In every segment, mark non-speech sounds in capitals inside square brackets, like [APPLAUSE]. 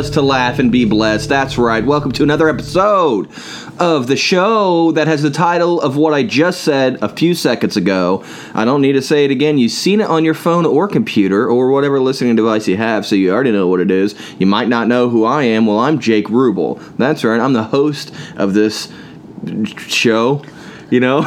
us to laugh and be blessed. That's right. Welcome to another episode of the show that has the title of what I just said a few seconds ago. I don't need to say it again. You've seen it on your phone or computer or whatever listening device you have, so you already know what it is. You might not know who I am. Well, I'm Jake Ruble. That's right. I'm the host of this show you know, [LAUGHS]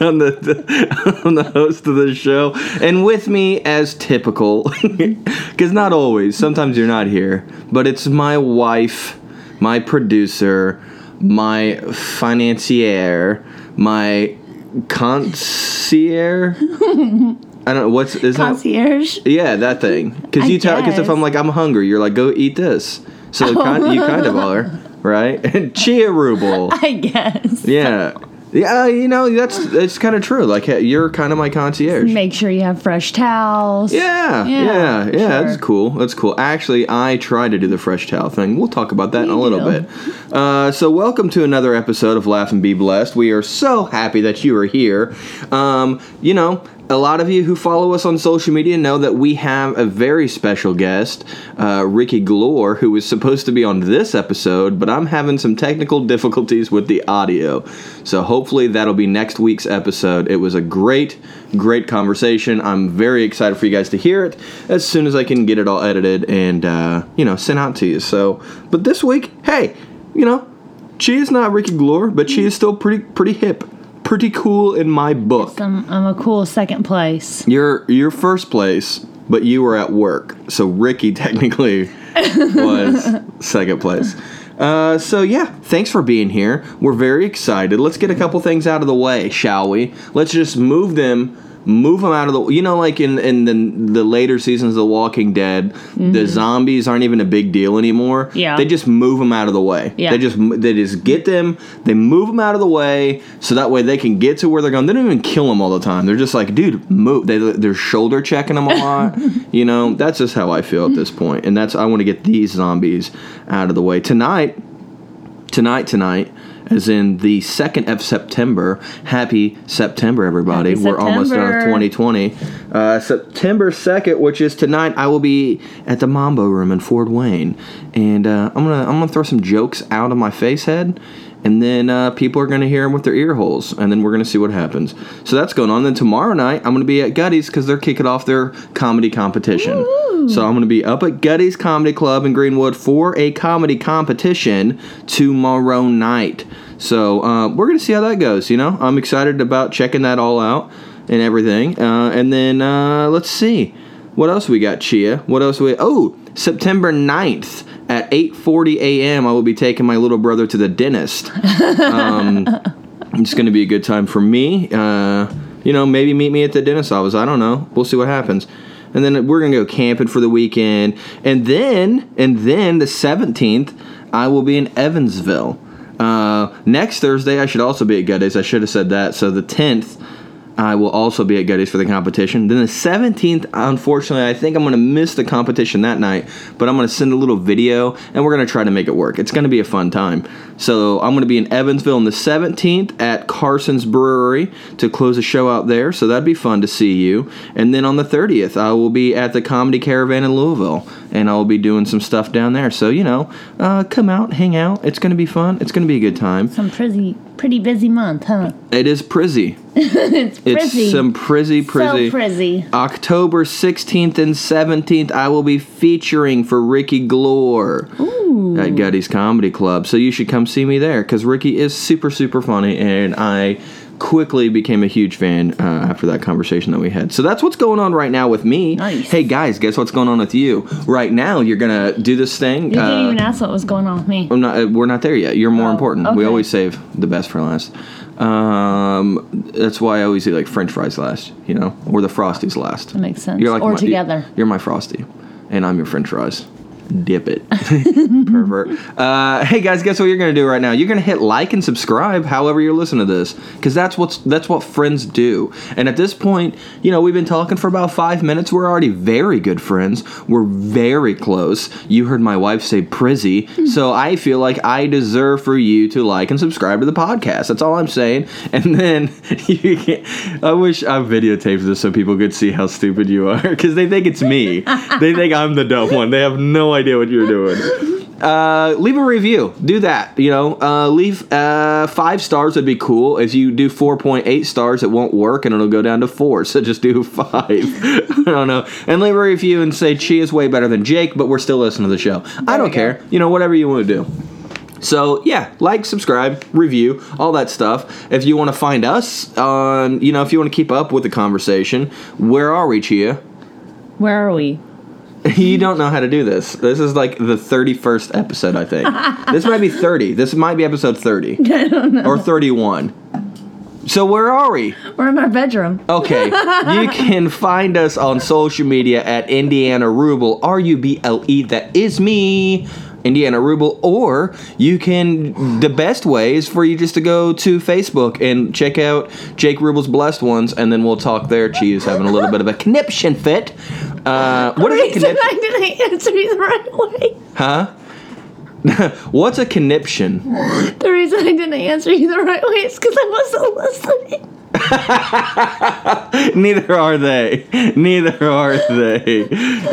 on the, the I'm the host of the show, and with me as typical, [LAUGHS] because not always. Sometimes you're not here, but it's my wife, my producer, my financier, my concierge. I don't know what's is Concierge. that. Yeah, that thing. Because you tell. Because if. I'm like I'm hungry, you're like go eat this. So [LAUGHS] Oh. kind, you kind of are, right? And chia Ruble. I guess. Yeah. Yeah, you know, that's that's kind of true. Like you're kind of my concierge. Make sure you have fresh towels. Yeah, Yeah, yeah, yeah. sure. That's cool. That's cool. Actually, I try to do the fresh towel thing. We'll talk about that in a little do. bit. Uh, so, welcome to another episode of Laugh and Be Blessed. We are so happy that you are here. Um, you know, a lot of you who follow us on social media know that we have a very special guest, uh, Ricky Glore, who was supposed to be on this episode, but I'm having some technical difficulties with the audio. So hopefully that'll be next week's episode. It was a great, great conversation. I'm very excited for you guys to hear it as soon as I can get it all edited and uh, you know sent out to you. So, but this week, hey, you know, she is not Ricky Glore, but she is still pretty, pretty hip, pretty cool in my book. I'm, I'm a cool second place. You're you're first place, but you were at work, so Ricky [LAUGHS] technically was second place. Uh, so yeah, thanks for being here. We're very excited. Let's get a couple things out of the way, shall we? Let's just move them, move them out of the. You know, like in in the the later seasons of The Walking Dead, the zombies aren't even a big deal anymore. Mm-hmm. Yeah. they just move them out of the way. Yeah. they just they just get them, they move them out of the way, so that way they can get to where they're going. They don't even kill them all the time. They're just like, dude, move. They they're shoulder checking them a lot. [LAUGHS] you know, that's just how I feel at this point, and that's I want to get these zombies out of the way tonight. Tonight, tonight. As in the second of September. Happy September, everybody! Happy We're almost done with 2020. Uh, September 2nd, which is tonight, I will be at the Mambo Room in Fort Wayne, and uh, I'm gonna I'm gonna throw some jokes out of my face head, and then uh, people are gonna hear them with their ear holes, and then we're gonna see what happens. So that's going on. Then tomorrow night, I'm gonna be at Gutty's because they're kicking off their comedy competition. So I'm gonna be up at Gutty's Comedy Club in Greenwood for a comedy competition tomorrow night. So uh, we're gonna see how that goes. You know, I'm excited about checking that all out and everything. Uh, and then uh, let's see, what else we got, Chia? What else we? Oh, September 9th at 8:40 a.m. I will be taking my little brother to the dentist. Um, [LAUGHS] it's going to be a good time for me. Uh, you know, maybe meet me at the dentist office. I don't know. We'll see what happens. And then we're gonna go camping for the weekend, and then and then the 17th, I will be in Evansville. Uh, next Thursday, I should also be at Gutty's. I should have said that. So the 10th, I will also be at Gutty's for the competition. Then the 17th, unfortunately, I think I'm going to miss the competition that night, but I'm going to send a little video and we're going to try to make it work. It's going to be a fun time. So I'm going to be in Evansville on the 17th at Carson's Brewery to close a show out there. So that'd be fun to see you. And then on the 30th, I will be at the Comedy Caravan in Louisville and I'll be doing some stuff down there. So, you know, uh, come out, hang out. It's going to be fun. It's going to be a good time. Some pretty pretty busy month, huh? It is Prizzy. [LAUGHS] it's It's some Prizzy Prizzy. So pretty. October 16th and 17th, I will be featuring for Ricky Glore at Gutty's Comedy Club. So you should come see me there because Ricky is super, super funny, and I quickly became a huge fan uh, after that conversation that we had. So that's what's going on right now with me. Nice. Hey guys, guess what's going on with you? Right now, you're gonna do this thing. You didn't uh, even ask what was going on with me. I'm not, uh, we're not there yet. You're more Oh, important. We always save the best for last. Um, that's why I always eat like French fries last, you know, or the Frosties last. That makes sense. You're like or my, together. You're my Frosty, and I'm your French fries. Dip it, [LAUGHS] pervert. Uh, hey guys, guess what you're gonna do right now? You're gonna hit like and subscribe, however you're listening to this, because that's what's that's what friends do. And at this point, you know, we've been talking for about five minutes. We're already very good friends. We're very close. You heard my wife say "prizzy," so I feel like I deserve for you to like and subscribe to the podcast. That's all I'm saying. [LAUGHS] And then [LAUGHS] you can, I wish I videotaped this so people could see how stupid you are, because they think it's me. they think I'm the dumb one. They have no no idea what you're doing. [LAUGHS] Uh, leave a review. Do that. You know, uh, leave uh, five stars would be cool. If you do 4.8 stars, it won't work and it'll go down to four. [LAUGHS] So just do five. [LAUGHS] I don't know. And leave a review and say Chi is way better than Jake, but we're still listening to the show. I don't we go. care. You know, whatever you want to do. So yeah, like, subscribe, review, all that stuff. If you want to find us on, you know, if you want to keep up with the conversation, where are we, Chia? Where are we? You don't know how to do this. This is like the 31st episode, I think. [LAUGHS] this might be 30. This might be episode 30. [LAUGHS] I don't know. Or 31. So where are we? We're in our bedroom. Okay. [LAUGHS] you can find us on social media at Indiana Ruble, R U B L E. That is me. Indiana Ruble, or you can. The best way is for you just to go to Facebook and check out Jake Ruble's Blessed Ones, and then we'll talk there. Chi is having a little bit of a conniption fit. Uh, what is a Reason conniption? [LAUGHS] I didn't answer you the right way. Huh? [LAUGHS] What's a conniption? The reason I didn't answer you the right way is because I wasn't listening. [LAUGHS] Neither are they. Neither are they.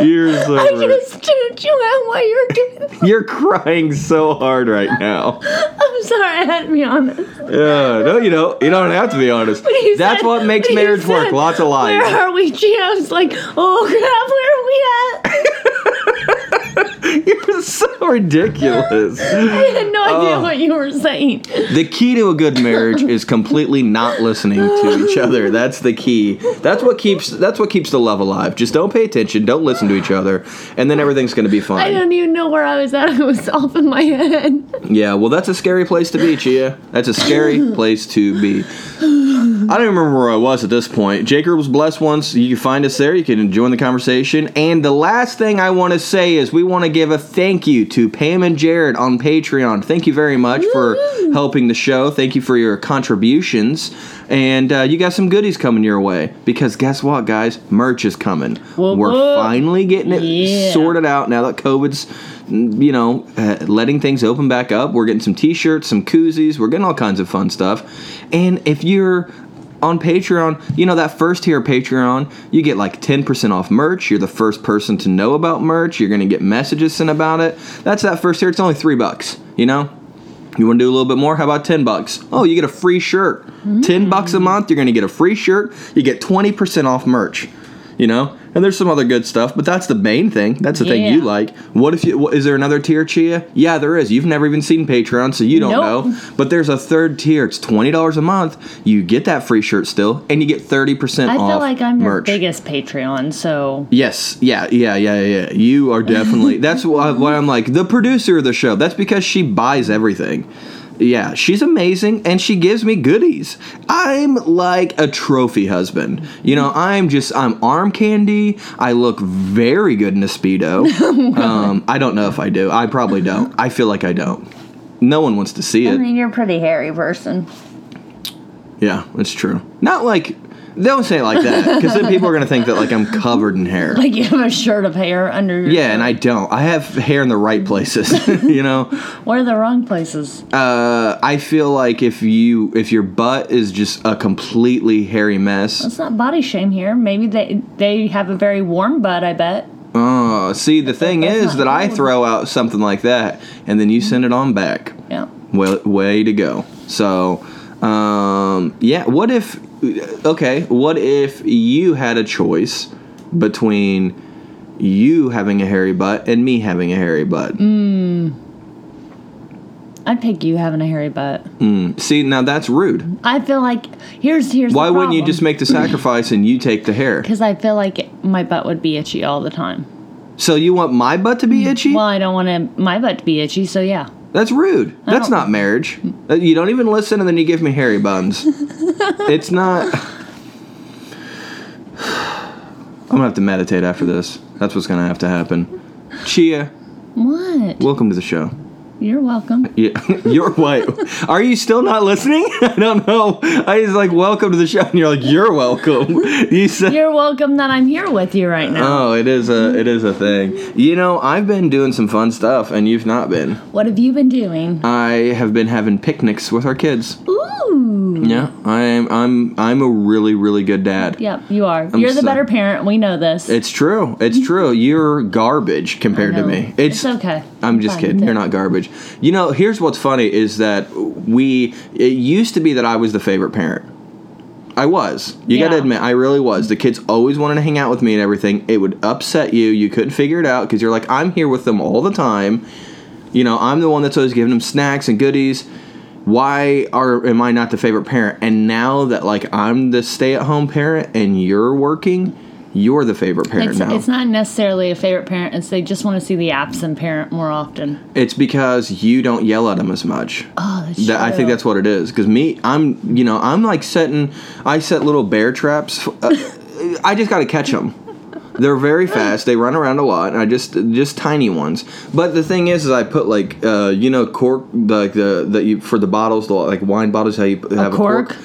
You're so. I rude. just tuned you out while you were doing. You're crying so hard right now. [LAUGHS] I'm sorry, I had to be honest. Yeah, no, you don't. You don't have to be honest. That's said- what makes marriage work. Lots of lies. Where are we, Gina? I was like, oh crap, where are we at? [LAUGHS] [LAUGHS] You're so ridiculous. I had no idea Oh. what you were saying. The key to a good marriage is completely not listening to each other. That's the key. That's what keeps. That's what keeps the love alive. Just don't pay attention. Don't listen to each other, and then everything's gonna be fine. I don't even know where I was at. [LAUGHS] I was off in my head. Yeah, well, that's a scary place to be, Chia. That's a scary [LAUGHS] place to be. I don't even remember where I was at this point. Jake Ruble's Blessed Ones. You can find us there. You can join the conversation. And the last thing I want to say is we want to give a thank you to Pam and Jared on Patreon. Thank you very much for helping the show. Thank you for your contributions. And uh, you got some goodies coming your way. Because guess what, guys? Merch is coming. Whoop, We're whoop. finally getting it Yeah. sorted out now that COVID's, mm, you know, uh, letting things open back up. We're getting some T-shirts, some koozies. We're getting all kinds of fun stuff. And if you're on Patreon, you know that first tier of Patreon, you get like 10% off merch. You're the first person to know about merch. You're gonna get messages sent about it. That's that first tier. It's only three bucks. You know. You want to do a little bit more? How about 10 bucks? Oh, you get a free shirt. Mm-hmm. 10 bucks a month, you're going to get a free shirt. You get 20% off merch. You know? And there's some other good stuff, but that's the main thing. That's the thing you like. What if you what, is there another tier, Chia? Yeah, there is. You've never even seen Patreon, so you don't Nope. know. But there's a third tier. It's $20 a month. You get that free shirt still and you get 30% I off feel like I'm your merch. biggest Patreon, so Yes, yeah, yeah, yeah, yeah. You are definitely. that's why, why I'm like the producer of the show. That's because she buys everything. Yeah, she's amazing and she gives me goodies. I'm like a trophy husband. You know, I'm just I'm arm candy. I look very good in a speedo. [LAUGHS] um, I don't know if I do. I probably don't. I feel like I don't. No one wants to see it. I mean you're a pretty hairy person. Yeah, it's true. Not like don't say it like that because then people are gonna think that like I'm covered in hair. Like you have a shirt of hair under your Yeah, and I don't. I have hair in the right places. [LAUGHS] you know, Where are the wrong places? uh, I feel like if you if your butt is just a completely hairy mess. It's not body shame here. Maybe they they have a very warm butt, I bet. Oh, see, the thing is that I throw out something like that, and then you send it on back. Yeah. Well, way to go. So, um, yeah. What if? Okay, what if you had a choice between you having a hairy butt and me having a hairy butt? Hmm. I'd pick you having a hairy butt. Hmm. See, now that's rude. I feel like here's here's Why wouldn't you just make the sacrifice and you take the hair? because I feel like my butt would be itchy all the time. So you want my butt to be itchy? Well, I don't want to, my butt to be itchy, so yeah. That's rude. That's don't- not marriage. Uh, You don't even listen and then you give me hairy buns. [LAUGHS] it's not. I'm gonna have to meditate after this. That's what's gonna have to happen. Chia, What? welcome to the show. You're welcome. [LAUGHS] Yeah, [LAUGHS] you're white. Are you still not listening? [LAUGHS] I don't know. I was like, welcome to the show, and you're like, you're welcome. You said. You're welcome that I'm here with you right now. Oh, it is a it is a thing. You know, I've been doing some fun stuff, and you've not been. What have you been doing? I have been having picnics with our kids. Ooh. Ooh. Yeah, I'm I'm I'm a really really good dad. Yep, you are. You're the so- better parent. We know this. It's true. It's [LAUGHS] true. You're garbage compared to me. It's okay. I'm I'm just fine kidding. You're not garbage. You know, here's what's funny is that we it used to be that I was the favorite parent. I was. You got to admit, I really was. The kids always wanted to hang out with me and everything. It would upset you. You couldn't figure it out because you're like, I'm here with them all the time. You know, I'm the one that's always giving them snacks and goodies. Why are am I not the favorite parent? And now that like I'm the stay-at-home parent and you're working, you're the favorite parent It's, now. it's not necessarily a favorite parent. It's they just want to see the absent parent more often. It's because you don't yell at them as much. Oh, that's That, I think that's what it is. Because me, I'm, you know, I'm like setting, I set little bear traps. Uh, [LAUGHS] I just got to catch them. They're very fast. They run around a lot. And I just, just tiny ones. But the thing is, is I put like, uh, you know, cork, like the, the you, for the bottles, the like wine bottles, how you have a cork?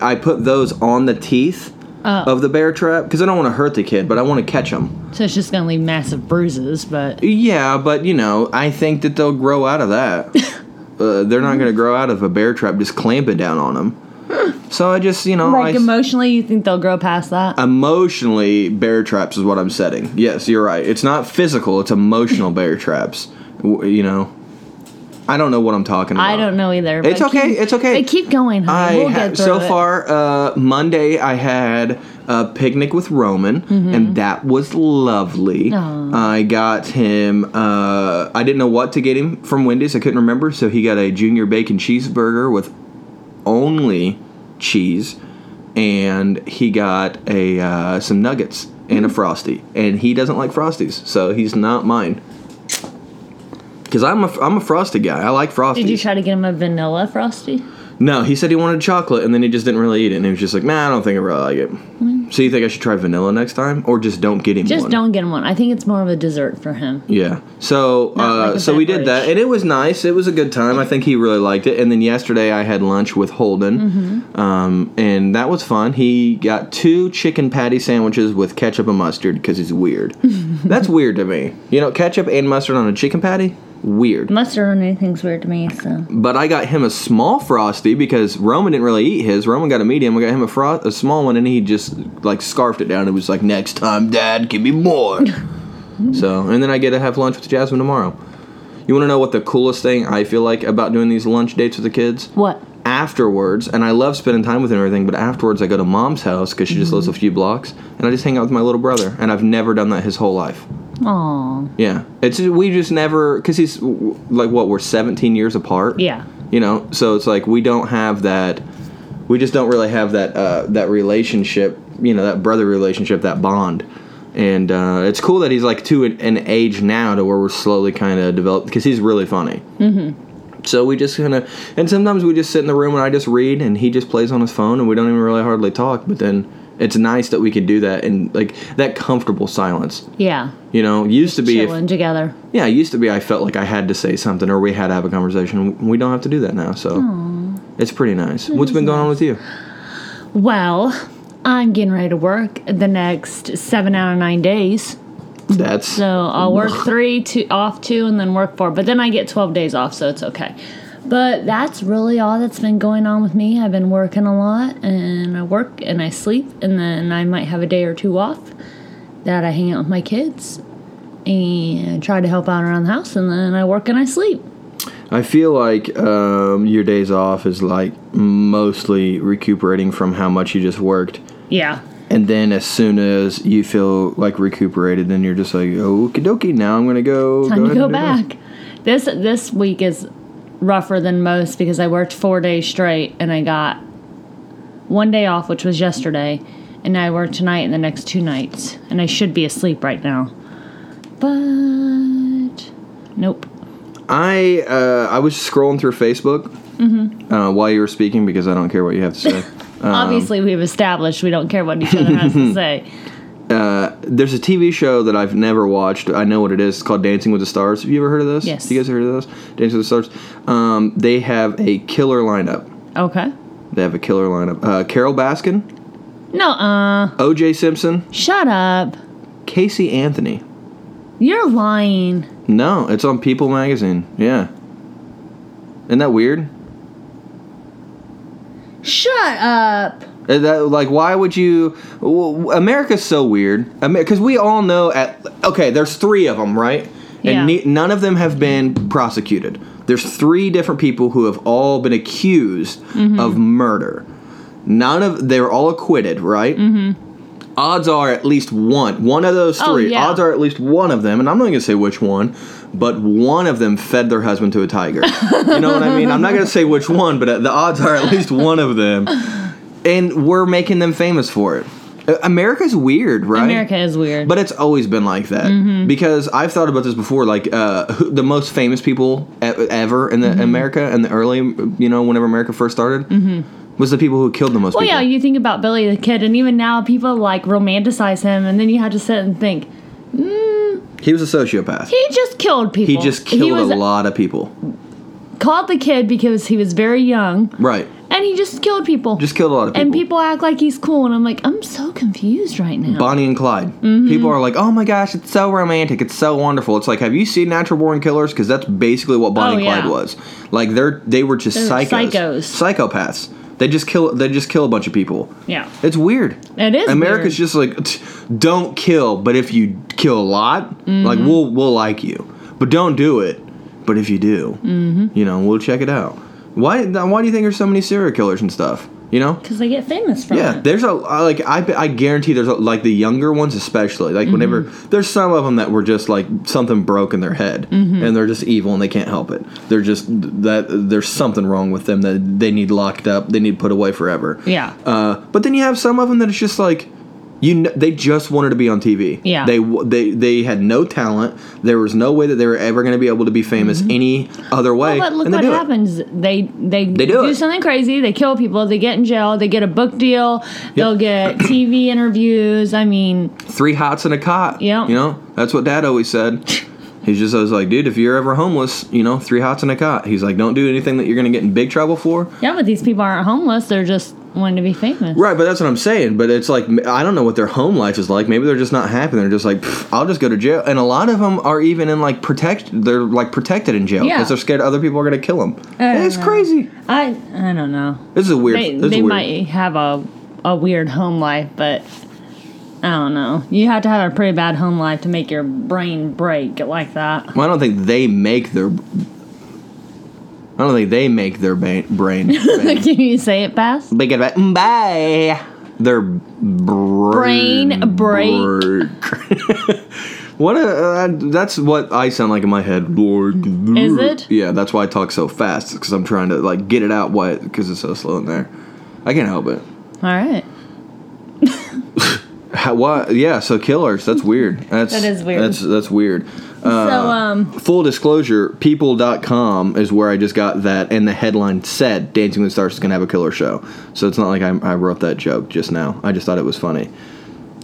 I put those on the teeth Oh. of the bear trap because I don't want to hurt the kid, but I want to catch them. So it's just gonna leave massive bruises, but Yeah, but you know, I think that they'll grow out of that. [LAUGHS] uh, they're not going to grow out of a bear trap. Just clamp it down on them. So I just, you know, like I, emotionally, you think they'll grow past that? emotionally, bear traps is what I'm setting. Yes, you're right. It's not physical. It's emotional [LAUGHS] bear traps. You know, I don't know what I'm talking about. I don't know either. It's okay, keep- it's okay. But keep going, honey. I we'll ha- so it. far uh, Monday I had a picnic with Roman and that was lovely. Mm-hmm. I got him uh, I didn't know what to get him from Wendy's. I couldn't remember, so he got a junior bacon cheeseburger with only cheese and he got a uh, some nuggets and a Mm. frosty and he doesn't like frosties, so he's not mine. Cuz I'm a I'm a frosty guy. I like frosties. Did you try to get him a vanilla frosty? No, he said he wanted chocolate, and then he just didn't really eat it. And he was just like, "Nah, I don't think I really like it." So you think I should try vanilla next time, or just don't get him Just one? don't get him one. I think it's more of a dessert for him. Yeah. So, Not uh, like a so we did beverage. that, and it was nice. It was a good time. I think he really liked it. And then yesterday I had lunch with Holden, Mm-hmm. um, and that was fun. He got two chicken patty sandwiches with ketchup and mustard because he's weird. [LAUGHS] That's weird to me. You know, ketchup and mustard on a chicken patty. Weird. Mustard on anything's weird to me, so. But I got him a small frosty because Roman didn't really eat his. Roman got a medium. I got him a fro- a small one, and he just like scarfed it down. It was like, "Next time, Dad, give me more." [LAUGHS] so, and then I get to have lunch with Jasmine tomorrow. You want to know what the coolest thing I feel like about doing these lunch dates with the kids? What? Afterwards, and I love spending time with her and everything, but afterwards I go to mom's house because she just mm-hmm. lives a few blocks, and I just hang out with my little brother. And I've never done that his whole life. Aw. Yeah, it's we just never because he's like what we're 17 years apart. Yeah. You know, so it's like we don't have that. We just don't really have that uh, that relationship. You know, that brother relationship, that bond. And uh, it's cool that he's like to an, an age now to where we're slowly kind of developed because he's really funny. Mm-hmm. So we just kind of, and sometimes we just sit in the room and I just read and he just plays on his phone and we don't even really hardly talk. But then it's nice that we could do that and like that comfortable silence. Yeah. You know, used to be if, Chilling together. yeah, used to be I felt like I had to say something or we had to have a conversation. We don't have to do that now, so it's pretty nice. What's been going on with you? Well, I'm getting ready to work the next seven out of nine days. That's So I'll work [LAUGHS] three, two, off two, and then work four. But then I get 12 days off, so it's okay. But that's really all that's been going on with me. I've been working a lot, and I work and I sleep, and then I might have a day or two off that I hang out with my kids and try to help out around the house, and then I work and I sleep. I feel like um, your days off is like mostly recuperating from how much you just worked. Yeah. And then as soon as you feel like recuperated, then you're just like, okie dokie, now I'm gonna go. Time to go do this." back. This this week is rougher than most because I worked four days straight and I got one day off, which was yesterday, and I work tonight and the next two nights, and I should be asleep right now, but nope. I uh, I was scrolling through Facebook uh, while you were speaking because I don't care what you have to say. Um, [LAUGHS] Obviously, we've established we don't care what each other has to [LAUGHS] say. There's a TV show that I've never watched. I know what it is. It's called Dancing with the Stars. Have you ever heard of this? Yes. You guys heard of this? Dancing with the Stars. Um, they have a killer lineup. Okay. They have a killer lineup. Uh, Carole Baskin, No, uh, O.J. Simpson, shut up. Casey Anthony. You're lying. No, it's on People Magazine. Yeah. Isn't that weird? Shut up. Uh, That, like, why would you? w- America's so weird. Because we all know at okay, there's three of them, right? And Yeah. ne- none of them have been prosecuted. There's three different people who have all been accused Mm-hmm. of murder. None of they were all acquitted, right? Mm-hmm. Odds are at least one. One of those Oh, three. yeah. Odds are at least one of them, and I'm not going to say which one, but one of them fed their husband to a tiger. you know what I mean? I'm not going to say which one, but uh, the odds are at least one of them. [LAUGHS] And we're making them famous for it. Uh, America's weird, right? America is weird. But it's always been like that because I've thought about this before. Like uh, who, the most famous people ever in the Mm-hmm. America in the early, you know, whenever America first started, was the people who killed the most well, people. yeah, you think about Billy the Kid, and even now people like romanticize him, and then you have to sit and think he was a sociopath. he just killed people. He just killed was a lot of people. called the kid because he was very young, Right. And he just killed people. Just killed a lot of people. and people act like he's cool, and I'm like, I'm so confused right now. Bonnie and Clyde. Mm-hmm. People are like, "Oh my gosh, it's so romantic. It's so wonderful." It's like, have you seen Natural Born Killers? Because that's basically what Bonnie Oh, and Clyde yeah. was. Like they're they were just They're psychos, psychos. psychopaths. They just kill. They just kill a bunch of people. yeah, It's weird. it is. America's weird. just like, don't kill, but if you kill a lot, Mm-hmm. like we'll we'll like you, but don't do it. But if you do, Mm-hmm. you know, we'll check it out. Why? Why do you think there's so many serial killers and stuff? You know? because they get famous from Yeah, it. there's a I- like I I guarantee there's a, like the younger ones especially like whenever Mm-hmm. there's some of them that were just like something broke in their head Mm-hmm. and they're just evil and they can't help it. They're just that there's something wrong with them that they need locked up. They need put away forever. Yeah. Uh, but then you have some of them that it's just like you kn- they just wanted to be on TV. Yeah. They they they had no talent. There was no way that they were ever going to be able to be famous any other way. Mm-hmm. Well, but look what do it. happens. They they They do it. something crazy. They kill people. They get in jail. They get a book deal. They'll get [CLEARS THROAT] TV interviews. I mean, three hots and a cot. Yeah. You know, that's what dad always said. [LAUGHS] He's just always like, dude, if you're ever homeless, you know, three hots and a cot. He's like, don't do anything that you're going to get in big trouble for. yeah, but these people aren't homeless. They're just wanting to be famous. Right, but that's what I'm saying. But it's like, I don't know what their home life is like. Maybe they're just not happy. They're just like, I'll just go to jail. And a lot of them are even in like protect, they're like protected in jail because Yeah. they're scared other people are going to kill them. It's know. crazy. I I don't know. This is a weird. They they weird. might have a a weird home life, but I don't know. You have to have a pretty bad home life to make your brain break like that. Well, I don't think they make their. I don't think they make their ba- brain. [LAUGHS] Can you say it fast? Big advice. Bye. Their brain, Brain break. [LAUGHS] what a uh, that's what I sound like in my head. Is it? Yeah, that's why I talk so fast because I'm trying to like get it out. Why? Because it's so slow in there. I can't help it. All right. [LAUGHS] How? Yeah. So killers. That's weird. That's That is weird. That's that's weird. Uh, so um Full disclosure, people.com is where I just got that, and the headline said Dancing with the Stars is going to have a killer show. So it's not like I, I wrote that joke just now. I just thought it was funny.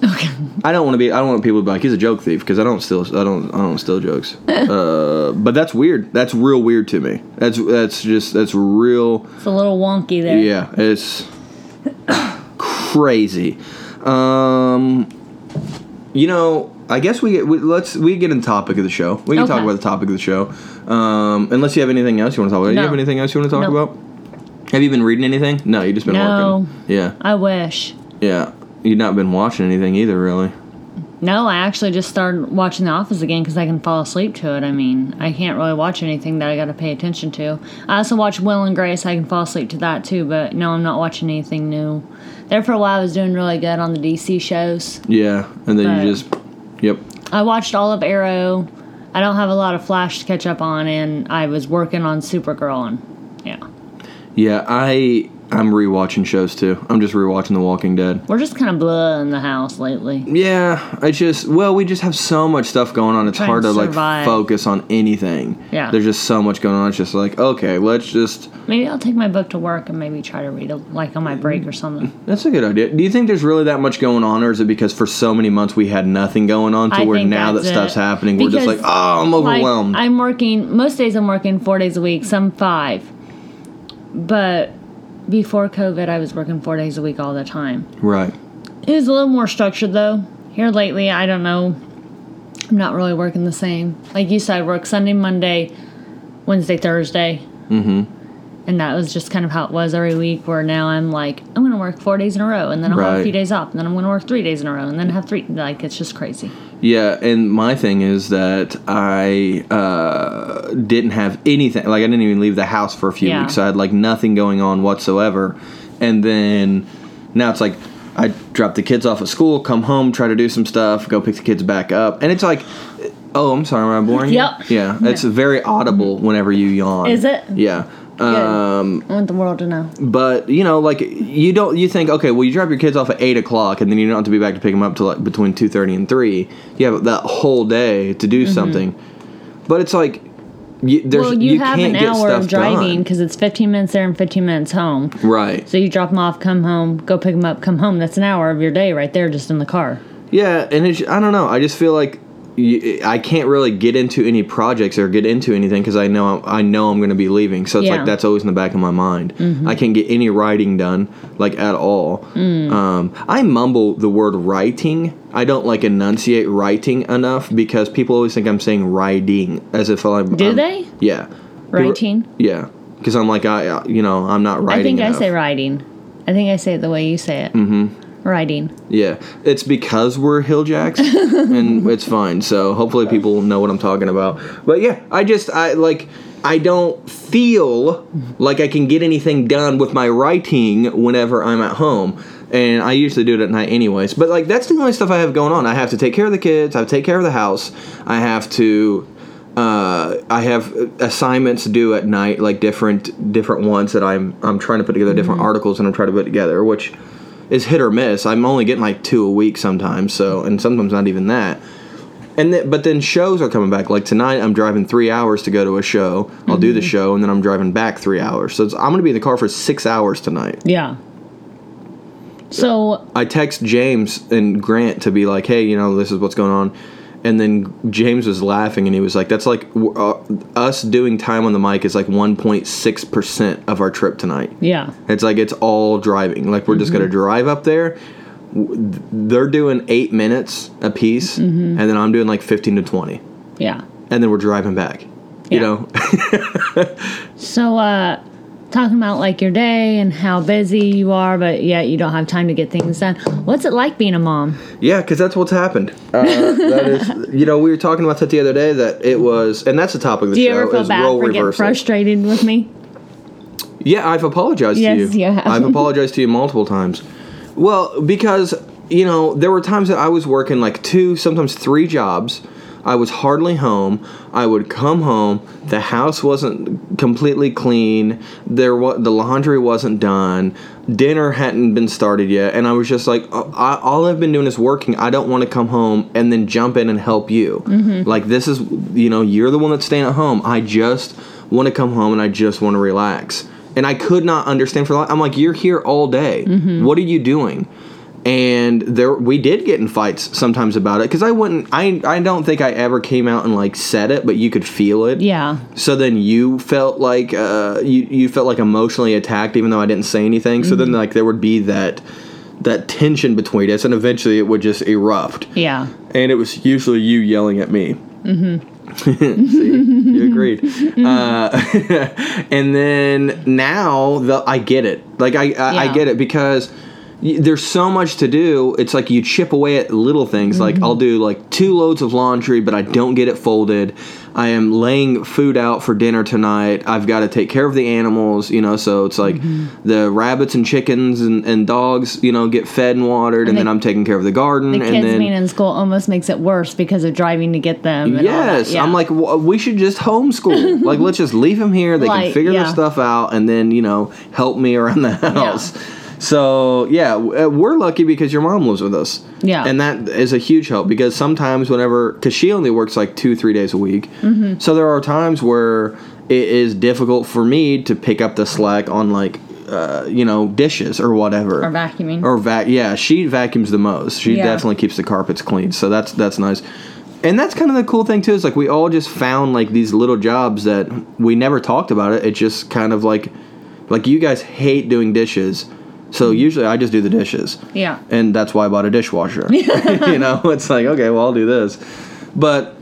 okay. I don't want to be. I don't want people to be like he's a joke thief because I don't steal. I don't. I don't steal jokes. [LAUGHS] uh, but that's weird. That's real weird to me. That's that's just that's real. It's a little wonky there. Yeah, it's [COUGHS] crazy. Um, you know, I guess we, we let's we get in the topic of the show. We can talk about the topic of the show. Um, unless you have anything else you want to talk about. Do you have anything else you want to talk No. about? Have you been reading anything? No, you just been No. working. Yeah, I wish. yeah. You've not been watching anything either, really. No, I actually just started watching The Office again because I can fall asleep to it. I mean, I can't really watch anything that I got to pay attention to. I also watch Will and Grace. I can fall asleep to that too, but no, I'm not watching anything new. There for a while, I was doing really good on the DC shows. Yeah, and then But- you just, yep. I watched all of Arrow. I don't have a lot of Flash to catch up on, and I was working on Supergirl, and yeah, Yeah, I I'm rewatching shows too. I'm just rewatching The Walking Dead. we're just kind of blah in the house lately. Yeah, I just well, we just have so much stuff going on. It's hard to like focus on anything. Yeah. there's just so much going on. It's just like okay, let's just. Maybe I'll take my book to work and maybe try to read it like on my break or something. Mm, that's a good idea. Do you think there's really that much going on, or is it because for so many months we had nothing going on to I where now that that's stuff's it. happening, we're just like, oh, I'm overwhelmed. Like, I'm working most days. I'm working four days a week, some five. But before COVID, I was working four days a week all the time. right. It was a little more structured though. Here lately, I don't know. I'm not really working the same. Like you said, I work Sunday, Monday, Wednesday, Thursday. Mm-hmm. And that was just kind of how it was every week. Where now I'm like, I'm going to work four days in a row, and then I'll have a Right. few days off, and then I'm going to work three days in a row, and then have three. Like it's just crazy. Yeah, and my thing is that I uh, didn't have anything. Like I didn't even leave the house for a few Yeah. weeks. So I had like nothing going on whatsoever. And then now it's like I drop the kids off at school, come home, try to do some stuff, go pick the kids back up, and it's like, oh, I'm sorry, am I boring you? Yep. Yeah, it's very audible whenever you yawn. Is it? Yeah. Um, I want the world to know. but you know, like you don't you think okay, well you drop your kids off at eight o'clock and then you don't have to be back to pick them up till like between two thirty and three. You have that whole day to do something, but it's like you, there's Mm-hmm. Well, you, have can't an hour of driving because it's 15 minutes there and 15 minutes home. right? So you drop them off, come home, go pick them up, come home. That's an hour of your day right there, just in the car. Yeah, and it's I don't know. I just feel like you, I can't really get into any projects or get into anything because I know I know I'm going to be leaving. So it's Yeah. like that's always in the back of my mind. I can't get any writing done like at all. Um, I mumble the word writing. I don't like enunciate writing enough because people always think I'm saying writing as if I'm. Do I'm- they? Yeah. Writing? Yeah, because I'm like I, uh, you know, I'm not writing. I think enough. I say riding. I think I say it the way you say it. Mm-hmm. Riding. Yeah, it's because we're Hilljacks, [LAUGHS] and it's fine. So hopefully people know what I'm talking about. But yeah, I just I like I don't feel like I can get anything done with my writing whenever I'm at home. And I usually do it at night anyways. But like that's the only stuff I have going on. I have to take care of the kids, I have to take care of the house, I have to uh, I have assignments due at night, like different different ones that I'm I'm trying to put together different articles and I'm trying to put together, which is hit or miss. I'm only getting like two a week sometimes, so and sometimes not even that. And then, but then shows are coming back. Like tonight, I'm driving three hours to go to a show. I'll do the mm-hmm. show, and then I'm driving back three hours. So it's, I'm going to be in the car for six hours tonight. Yeah. So I text James and Grant to be like, "Hey, you know, this is what's going on," and then James was laughing, and he was like, "That's like uh, us doing time on the mic is like 1.6 percent of our trip tonight." yeah. It's like it's all driving. Like we're just gonna drive up there. They're doing eight minutes a piece, and then I'm doing like fifteen to twenty, Yeah. and then we're driving back. You know, [LAUGHS] So uh talking about like your day and how busy you are, but yet you don't have time to get things done. What's it like being a mom? yeah, because that's what's happened. [LAUGHS] Uh, that is, you know, we were talking about that the other day. That it was, and that's the topic of the Do you show ever feel bad role for getting frustrated with me? Yeah, I've apologized Yes, to you. you have. I've [LAUGHS] apologized to you multiple times. Well, because you know there were times that I was working like two, sometimes three jobs. I was hardly home. I would come home. The house wasn't completely clean. There, was the laundry wasn't done. Dinner hadn't been started yet, and I was just like, oh, I, all I've been doing is working. I don't want to come home and then jump in and help you. Mm-hmm. Like this is, you know, you're the one that's staying at home. I just want to come home and I just want to relax. And I could not understand for. I'm like, you're here all day. Mm-hmm. What are you doing? And there, we did get in fights sometimes about it because I wouldn't. I I don't think I ever came out and like said it, but you could feel it. Yeah. So then you felt like uh, you you felt like emotionally attacked, even though I didn't say anything. So then like there would be that that tension between us, and eventually it would just erupt. Yeah. And it was usually you yelling at me. Mm-hmm. [LAUGHS] See, you agreed. [LAUGHS] Uh, [LAUGHS] and then now the I get it. Like I I, I get it because there's so much to do. It's like you chip away at little things. Like mm-hmm. I'll do like two loads of laundry, but I don't get it folded. I am laying food out for dinner tonight. I've got to take care of the animals, you know. So it's like mm-hmm. the rabbits and chickens and, and dogs, you know, get fed and watered, and, the- then I'm taking care of the garden. The and kids then being in school almost makes it worse because of driving to get them. And. Yes, Yeah. I'm like, w- we should just homeschool. [LAUGHS] like, let's just leave them here. They can figure yeah. their stuff out, and then you know, help me around the house. So yeah, uh, we're lucky because your mom lives with us. Yeah. and that is a huge help because sometimes whenever, because she only works like two, three days a week, Mm-hmm. so there are times where it is difficult for me to pick up the slack on like, uh, you know, dishes or whatever or vacuuming. or vac yeah she vacuums the most she Yeah. definitely keeps the carpets clean so that's that's nice and that's kind of the cool thing too is like we all just found like these little jobs that we never talked about it it just kind of like like you guys hate doing dishes so usually i just do the dishes. Yeah. and that's why i bought a dishwasher. [LAUGHS] You know it's like okay well i'll do this. But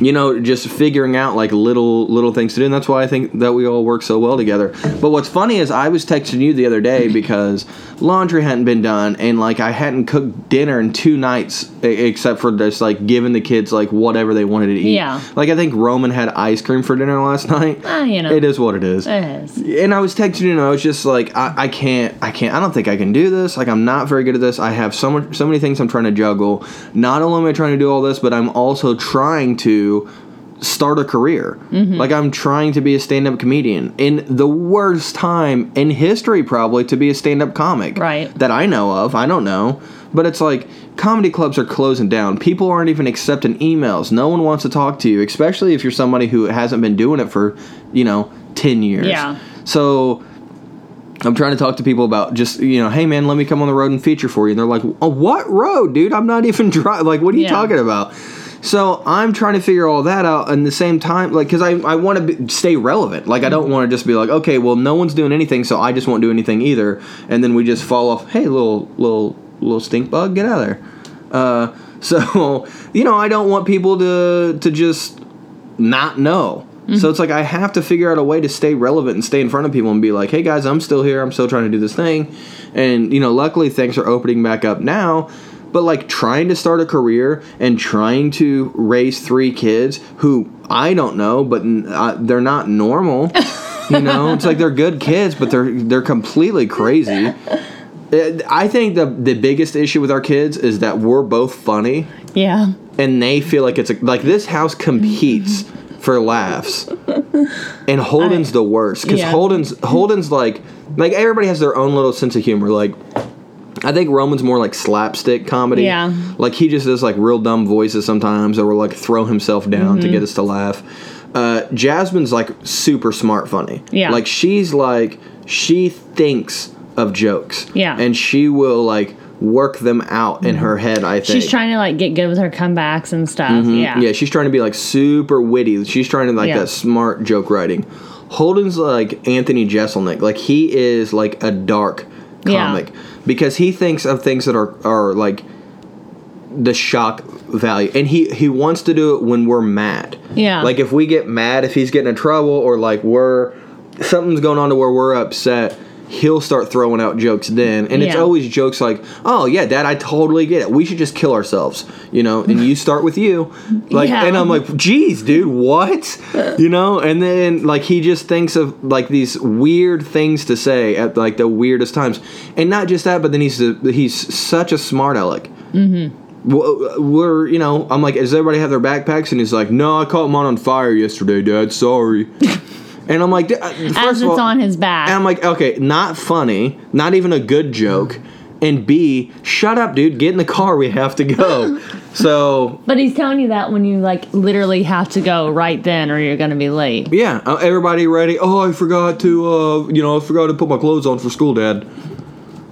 you know, just figuring out like little little things to do, and that's why I think that we all work so well together. But what's funny is I was texting you the other day because laundry hadn't been done, and like I hadn't cooked dinner in two nights, except for just like giving the kids like whatever they wanted to eat. Yeah. Like I think Roman had ice cream for dinner last night. Ah, you know. It is what it is. It is. And I was texting you, and I was just like, I, I can't, I can't, I don't think I can do this. Like, I'm not very good at this. I have so much, so many things I'm trying to juggle. Not only am I trying to do all this, but I'm also trying to start a career. Mm-hmm. Like, I'm trying to be a stand-up comedian in the worst time in history, probably, to be a stand-up comic. Right. That I know of. I don't know, but it's like comedy clubs are closing down. People aren't even accepting emails. No one wants to talk to you, especially if you're somebody who hasn't been doing it for, you know, 10 years. Yeah. So I'm trying to talk to people about just, you know, hey man, let me come on the road and feature for you. And they're like, oh, what road, dude? I'm not even driving. Like, what are you Yeah. talking about? So I'm trying to figure all that out. And the same time, like, because I, I want to stay relevant. Like, I don't want to just be like, okay, well, no one's doing anything, so I just won't do anything either. And then we just fall off. Hey, little little little stink bug, get out of there. Uh, [LAUGHS] so you know, I don't want people to to just not know. So it's like I have to figure out a way to stay relevant and stay in front of people and be like, "Hey guys, I'm still here. I'm still trying to do this thing." And you know, luckily things are opening back up now. But like trying to start a career and trying to raise three kids who I don't know, but uh, they're not normal. [LAUGHS] you know, it's like they're good kids, but they're they're completely crazy. [LAUGHS] I think the the biggest issue with our kids is that we're both funny Yeah. and they feel like it's a, like this house competes for laughs [LAUGHS] and holden's I- the worst because yeah. holden's holden's like like everybody has their own little sense of humor like I think Roman's more like slapstick comedy. Yeah. Like he just does like real dumb voices sometimes, or will like throw himself down Mm-hmm. to get us to laugh. Uh, Jasmine's like super smart funny. Yeah. Like she's like she thinks of jokes. Yeah. And she will like work them out in her head. I think She's trying to like get good with her comebacks and stuff. Yeah. Mm-hmm. Yeah, she's trying to be like super witty. She's trying to like Yeah. that smart joke writing. Holden's like Anthony Jeselnik. Like he is like a dark comic. Yeah. Because he thinks of things that are are like the shock value, and he he wants to do it when we're mad. Yeah. Like if we get mad, if he's getting in trouble, or like we're something's going on to where we're upset. He'll start throwing out jokes then, and it's Yeah. always jokes like, "Oh yeah, Dad, I totally get it. We should just kill ourselves," you know. And you start with you, like, Yeah. and I'm like, "Geez, dude, what?" You know. And then like he just thinks of like these weird things to say at like the weirdest times, and not just that, but then he's he's such a smart aleck. Mm-hmm. Well, we're you know I'm like, does everybody have their backpacks? And he's like, no, I caught mine on fire yesterday, Dad. Sorry. And I'm like, "D- uh, first As it's all, on his back. and I'm like, okay, not funny, not even a good joke. And B, shut up, dude. Get in the car. We have to go. [LAUGHS] so but he's telling you that when you like literally have to go right then or you're gonna be late. yeah, uh, everybody ready? Oh, I forgot to, uh, you know, I forgot to put my clothes on for school, Dad.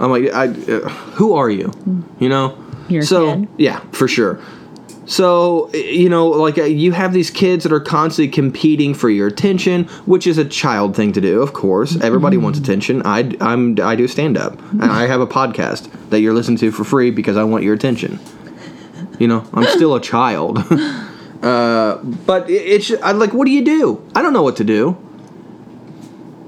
I'm like, I, uh, who are you? You know. Your so kid. yeah, for sure. So you know, like uh, you have these kids that are constantly competing for your attention, which is a child thing to do. Of course, everybody wants attention. I I'm I do stand up, and I have a podcast that you're listening to for free because I want your attention. You know, I'm still a child. [LAUGHS] uh, but it, it's I, like, what do you do? I don't know what to do.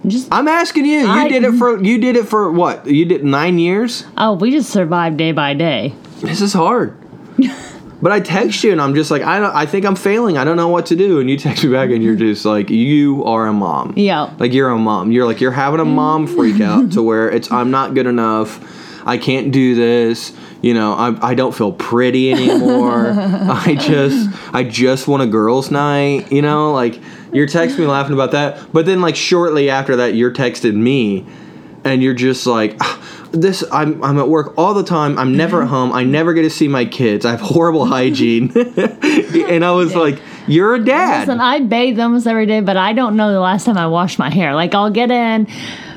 Just I'm asking you. You I- did it [LAUGHS] for you did it for what? You did nine years. oh, we just survive day by day. this is hard. [LAUGHS] but I text you and I'm just like, I don't, I think I'm failing. I don't know what to do. And you text me back and you're just like, you are a mom. Yeah. Like you're a mom. You're like you're having a mom freak out to [LAUGHS] where it's I'm not good enough. I can't do this. You know, I, I don't feel pretty anymore. [LAUGHS] I just I just want a girls' night. You know, like you're texting me laughing about that, but then like shortly after that, you're texting me, and you're just like, "Ah, this. I'm I'm at work all the time. I'm never at home. I never get to see my kids. I have horrible hygiene, [LAUGHS] and I was like, you're a dad. Listen, I bathe almost every day, but I don't know the last time I washed my hair. Like I'll get in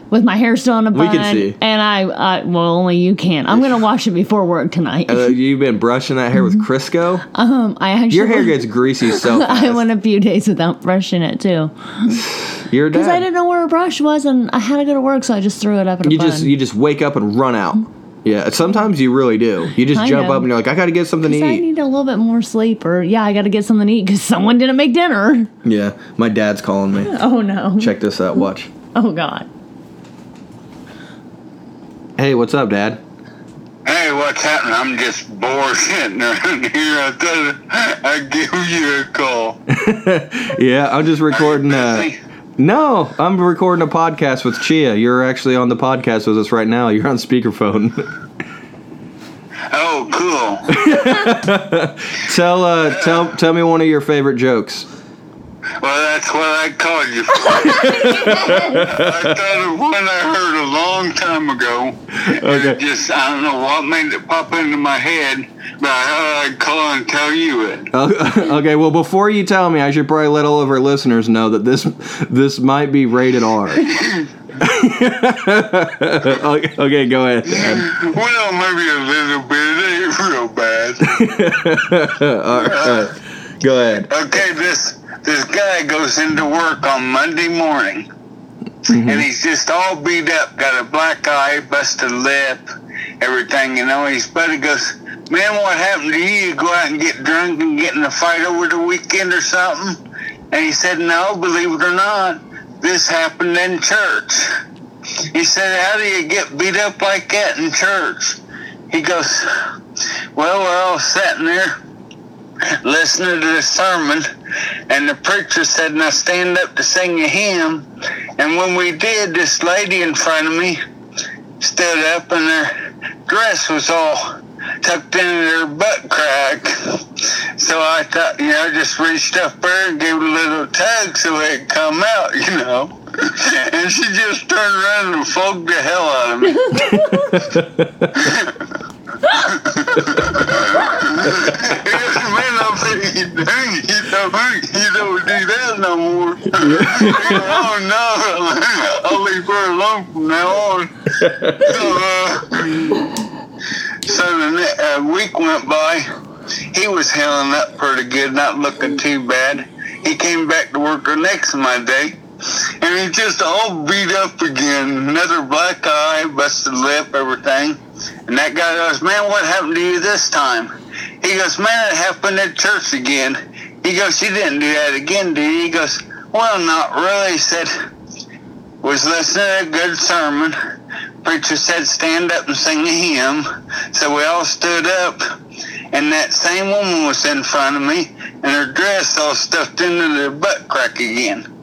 with my hair still in a bun, can see. and I, I well only you can. I'm gonna wash it before work tonight. Uh, you've been brushing that hair with Crisco. um, I actually Your hair gets greasy so [LAUGHS] fast. I went a few days without brushing it too, [LAUGHS] You're because I didn't know where a brush was, and I had to go to work, so I just threw it up in a You bun. just you just wake up and run out. Yeah, sometimes you really do. You just I jump know. up and you're like, I got to get something to eat. I need a little bit more sleep, or yeah, I got to get something to eat because [LAUGHS] someone didn't make dinner. Yeah, my dad's calling me. [LAUGHS] Oh no. Check this out. Watch. [LAUGHS] Oh god. Hey, what's up, Dad? Hey, what's happening? I'm just bored sitting around here. I thought I'd give you a call. Yeah, I'm just recording. Uh, Busy? No, I'm recording a podcast with Chia. You're actually on the podcast with us right now. You're on speakerphone. Oh, cool. [LAUGHS] tell uh, tell tell me one of your favorite jokes. Well, that's what I called you for. [LAUGHS] I thought of one I heard a long time ago. And Okay. it just, I don't know what made it pop into my head, but I thought I'd call and tell you it. [LAUGHS] Okay, well, before you tell me, I should probably let all of our listeners know that this this might be rated R. okay, [LAUGHS] okay, go ahead. Well, maybe a little bit. It ain't real bad. all right, go ahead. Okay, this this guy goes into work on Monday morning, mm-hmm. and he's just all beat up, got a black eye, busted lip, everything. You know, his buddy goes, "Man, what happened to you? You go out and get drunk and get in a fight over the weekend or something?" And he said, "No, believe it or not, this happened in church." He said, "How do you get beat up like that in church?" He goes, "Well, we're all sitting there." Listening to the sermon, and the preacher said, Now stand up to sing a hymn. And when we did, this lady in front of me stood up, and her dress was all tucked into her butt crack. So I thought, you know, I just reached up there and gave it a little tug so it'd come out, you know. [LAUGHS] And she just turned around and fogged the hell out of me. [LAUGHS] [LAUGHS] Man, I'm saying, dang, you don't, you don't do that no more. oh no, I'll leave her alone from now on. So, uh, so the week went by. He was healing up pretty good, not looking too bad. He came back to work the next Monday, and he's just all beat up again. Another black eye, busted lip, everything. And that guy goes, Man, what happened to you this time? He goes, Man, it happened at church again. He goes, You didn't do that again, did you? He goes, Well, not really. He said, Was listening to a good sermon. Preacher said, Stand up and sing a hymn. So we all stood up, and that same woman was in front of me, and her dress all stuffed into the butt crack again.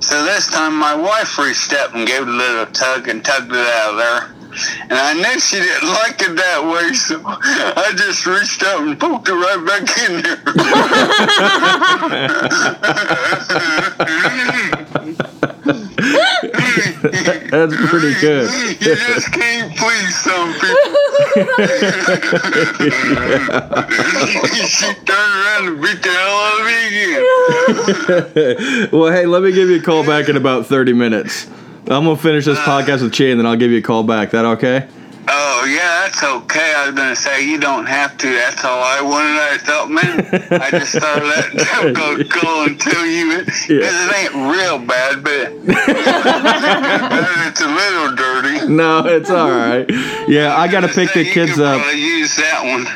So this time my wife reached up and gave it a little tug and tugged it out of there. And I knew she didn't like it that way, so I just reached out and poked it right back in there. That's pretty good. you just can't please some people. she turned around and beat the hell out of me again. [LAUGHS] well, hey, let me give you a call back in about 30 minutes. I'm gonna finish this podcast with Chia, and then I'll give you a call back. That okay? Oh yeah, that's okay. I was gonna say you don't have to. That's all I wanted. I thought, man, I just thought [LAUGHS] that go call and tell you it. [LAUGHS] 'Cause Yeah. it ain't real bad, but [LAUGHS] it's a little dirty. No, it's all right. Yeah, I gotta pick the kids up. Use that one.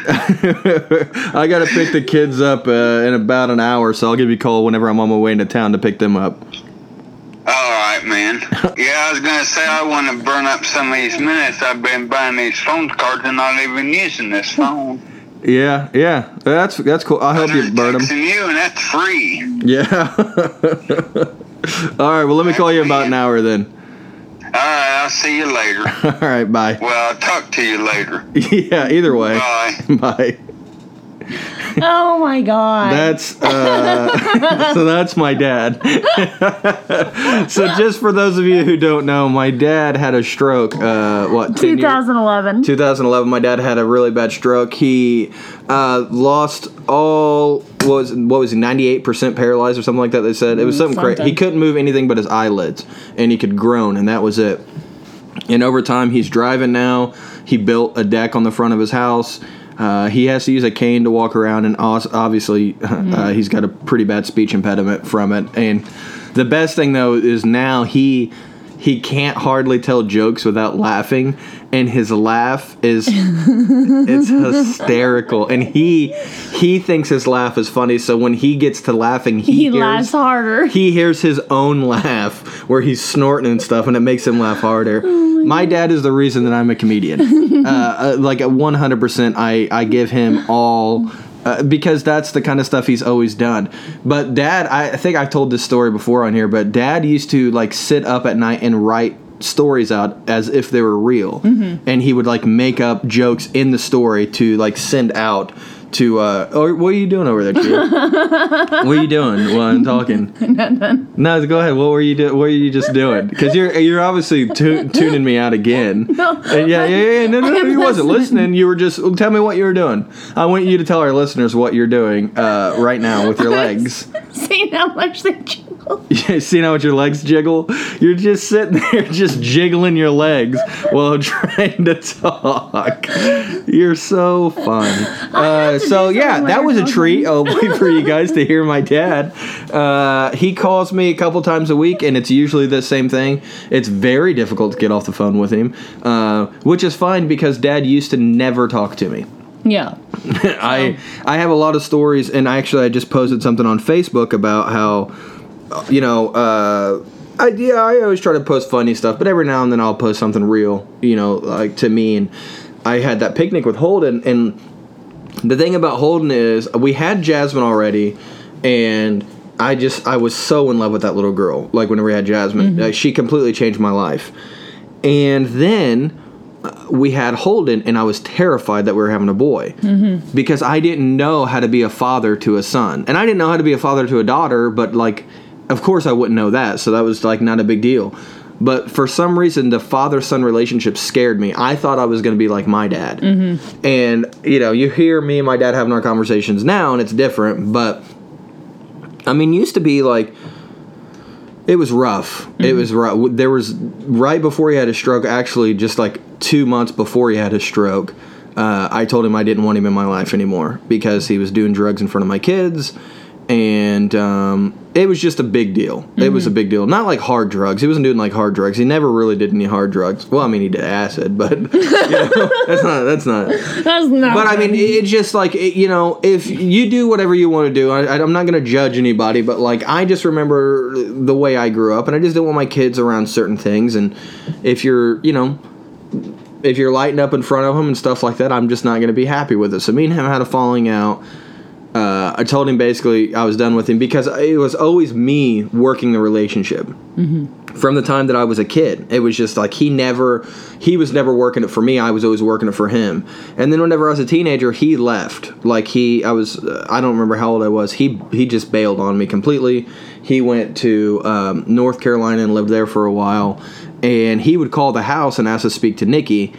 I gotta pick the kids up uh, in about an hour, so I'll give you a call whenever I'm on my way into town to pick them up. Right, man. Yeah, I was gonna say I want to burn up some of these minutes. I've been buying these phone cards and not even using this phone. Yeah, yeah, that's that's cool. I'll help you burn them. you, and that's free. Yeah. [LAUGHS] all right. Well, let me call you in about an hour then. All right, I'll see you later. [LAUGHS] All right. Bye. Well, I'll talk to you later. [LAUGHS] Yeah. Either way. Bye. Bye. [LAUGHS] Oh my god. That's uh, [LAUGHS] so that's my dad. [LAUGHS] so just for those of you who don't know, my dad had a stroke. Uh, what? 10 years- 2011. 2011. My dad had a really bad stroke. He uh, lost all what was what was he 98% paralyzed or something like that. They said it was something, crazy. He couldn't move anything but his eyelids, and he could groan, and that was it. And over time, he's driving now. He built a deck on the front of his house. Uh, he has to use a cane to walk around, and obviously, [LAUGHS] uh, he's got a pretty bad speech impediment from it. And the best thing though is now he he can't hardly tell jokes without laughing, and his laugh is [LAUGHS] it's hysterical. And he he thinks his laugh is funny, so when he gets to laughing, he, He hears, laughs harder. [LAUGHS] He hears his own laugh where he's snorting and stuff, and it makes him laugh harder. Oh my dad is the reason that I'm a comedian. [LAUGHS] uh, uh, like at 100%, I I give him all. Uh, because that's the kind of stuff he's always done. But dad, I, I think I've told this story before on here, but dad used to like sit up at night and write stories out as if they were real. And he would like make up jokes in the story to like send out to uh oh, what are you doing over there, Chia? [LAUGHS] what are you doing while I'm talking? [LAUGHS] No, go ahead. What were you doing? What were you just doing? Because you're you're obviously tu- tuning me out again. [LAUGHS] No. And yeah, yeah, yeah. No, no, no. You wasn't listening. listening. You were just tell me what you were doing. I want you to tell our listeners what you're doing uh, right now with your legs. See how much they jiggle. You see how much your legs jiggle? You're just sitting there, just jiggling your legs while trying to talk. You're so fun. Uh, so yeah, that was a treat. I'll wait for you guys to hear my dad. [LAUGHS] Uh, he calls me a couple times a week, and it's usually the same thing. It's very difficult to get off the phone with him, uh, which is fine because dad used to never talk to me. Yeah. [LAUGHS] I I have a lot of stories, and actually, I just posted something on Facebook about how, you know, uh, I yeah, I always try to post funny stuff, but every now and then I'll post something real, you know, like to me. And I had that picnic with Holden, and the thing about Holden is we had Jasmine already, and I just I was so in love with that little girl. Like whenever we had Jasmine, uh, she completely changed my life. And then uh, we had Holden, and I was terrified that we were having a boy because I didn't know how to be a father to a son, and I didn't know how to be a father to a daughter. But like, of course, I wouldn't know that, so that was like not a big deal. But for some reason, the father son relationship scared me. I thought I was going to be like my dad. And, you know, you hear me and my dad having our conversations now, and it's different. But, I mean, used to be like, it was rough. It was rough. There was, right before he had a stroke, actually, just like two months before he had his stroke, uh, I told him I didn't want him in my life anymore because he was doing drugs in front of my kids. And um, it was just a big deal. It was a big deal. Not like hard drugs. He wasn't doing like hard drugs. He never really did any hard drugs. Well, I mean, he did acid, [LAUGHS] but you know, that's not. That's not. [LAUGHS] That's not. But I mean, it's just like it, you know, if you do whatever you want to do, I, I'm not going to judge anybody. But like, I just remember the way I grew up, and I just didn't want my kids around certain things. And if you're, you know, if you're lighting up in front of them and stuff like that, I'm just not going to be happy with it. So me and him had a falling out. Uh, I told him basically I was done with him because it was always me working the relationship from the time that I was a kid. It was just like he never, he was never working it for me. I was always working it for him. And then whenever I was a teenager, he left. Like he, I was, uh, I don't remember how old I was. He he just bailed on me completely. He went to um, North Carolina and lived there for a while. And he would call the house and ask to speak to Nikki,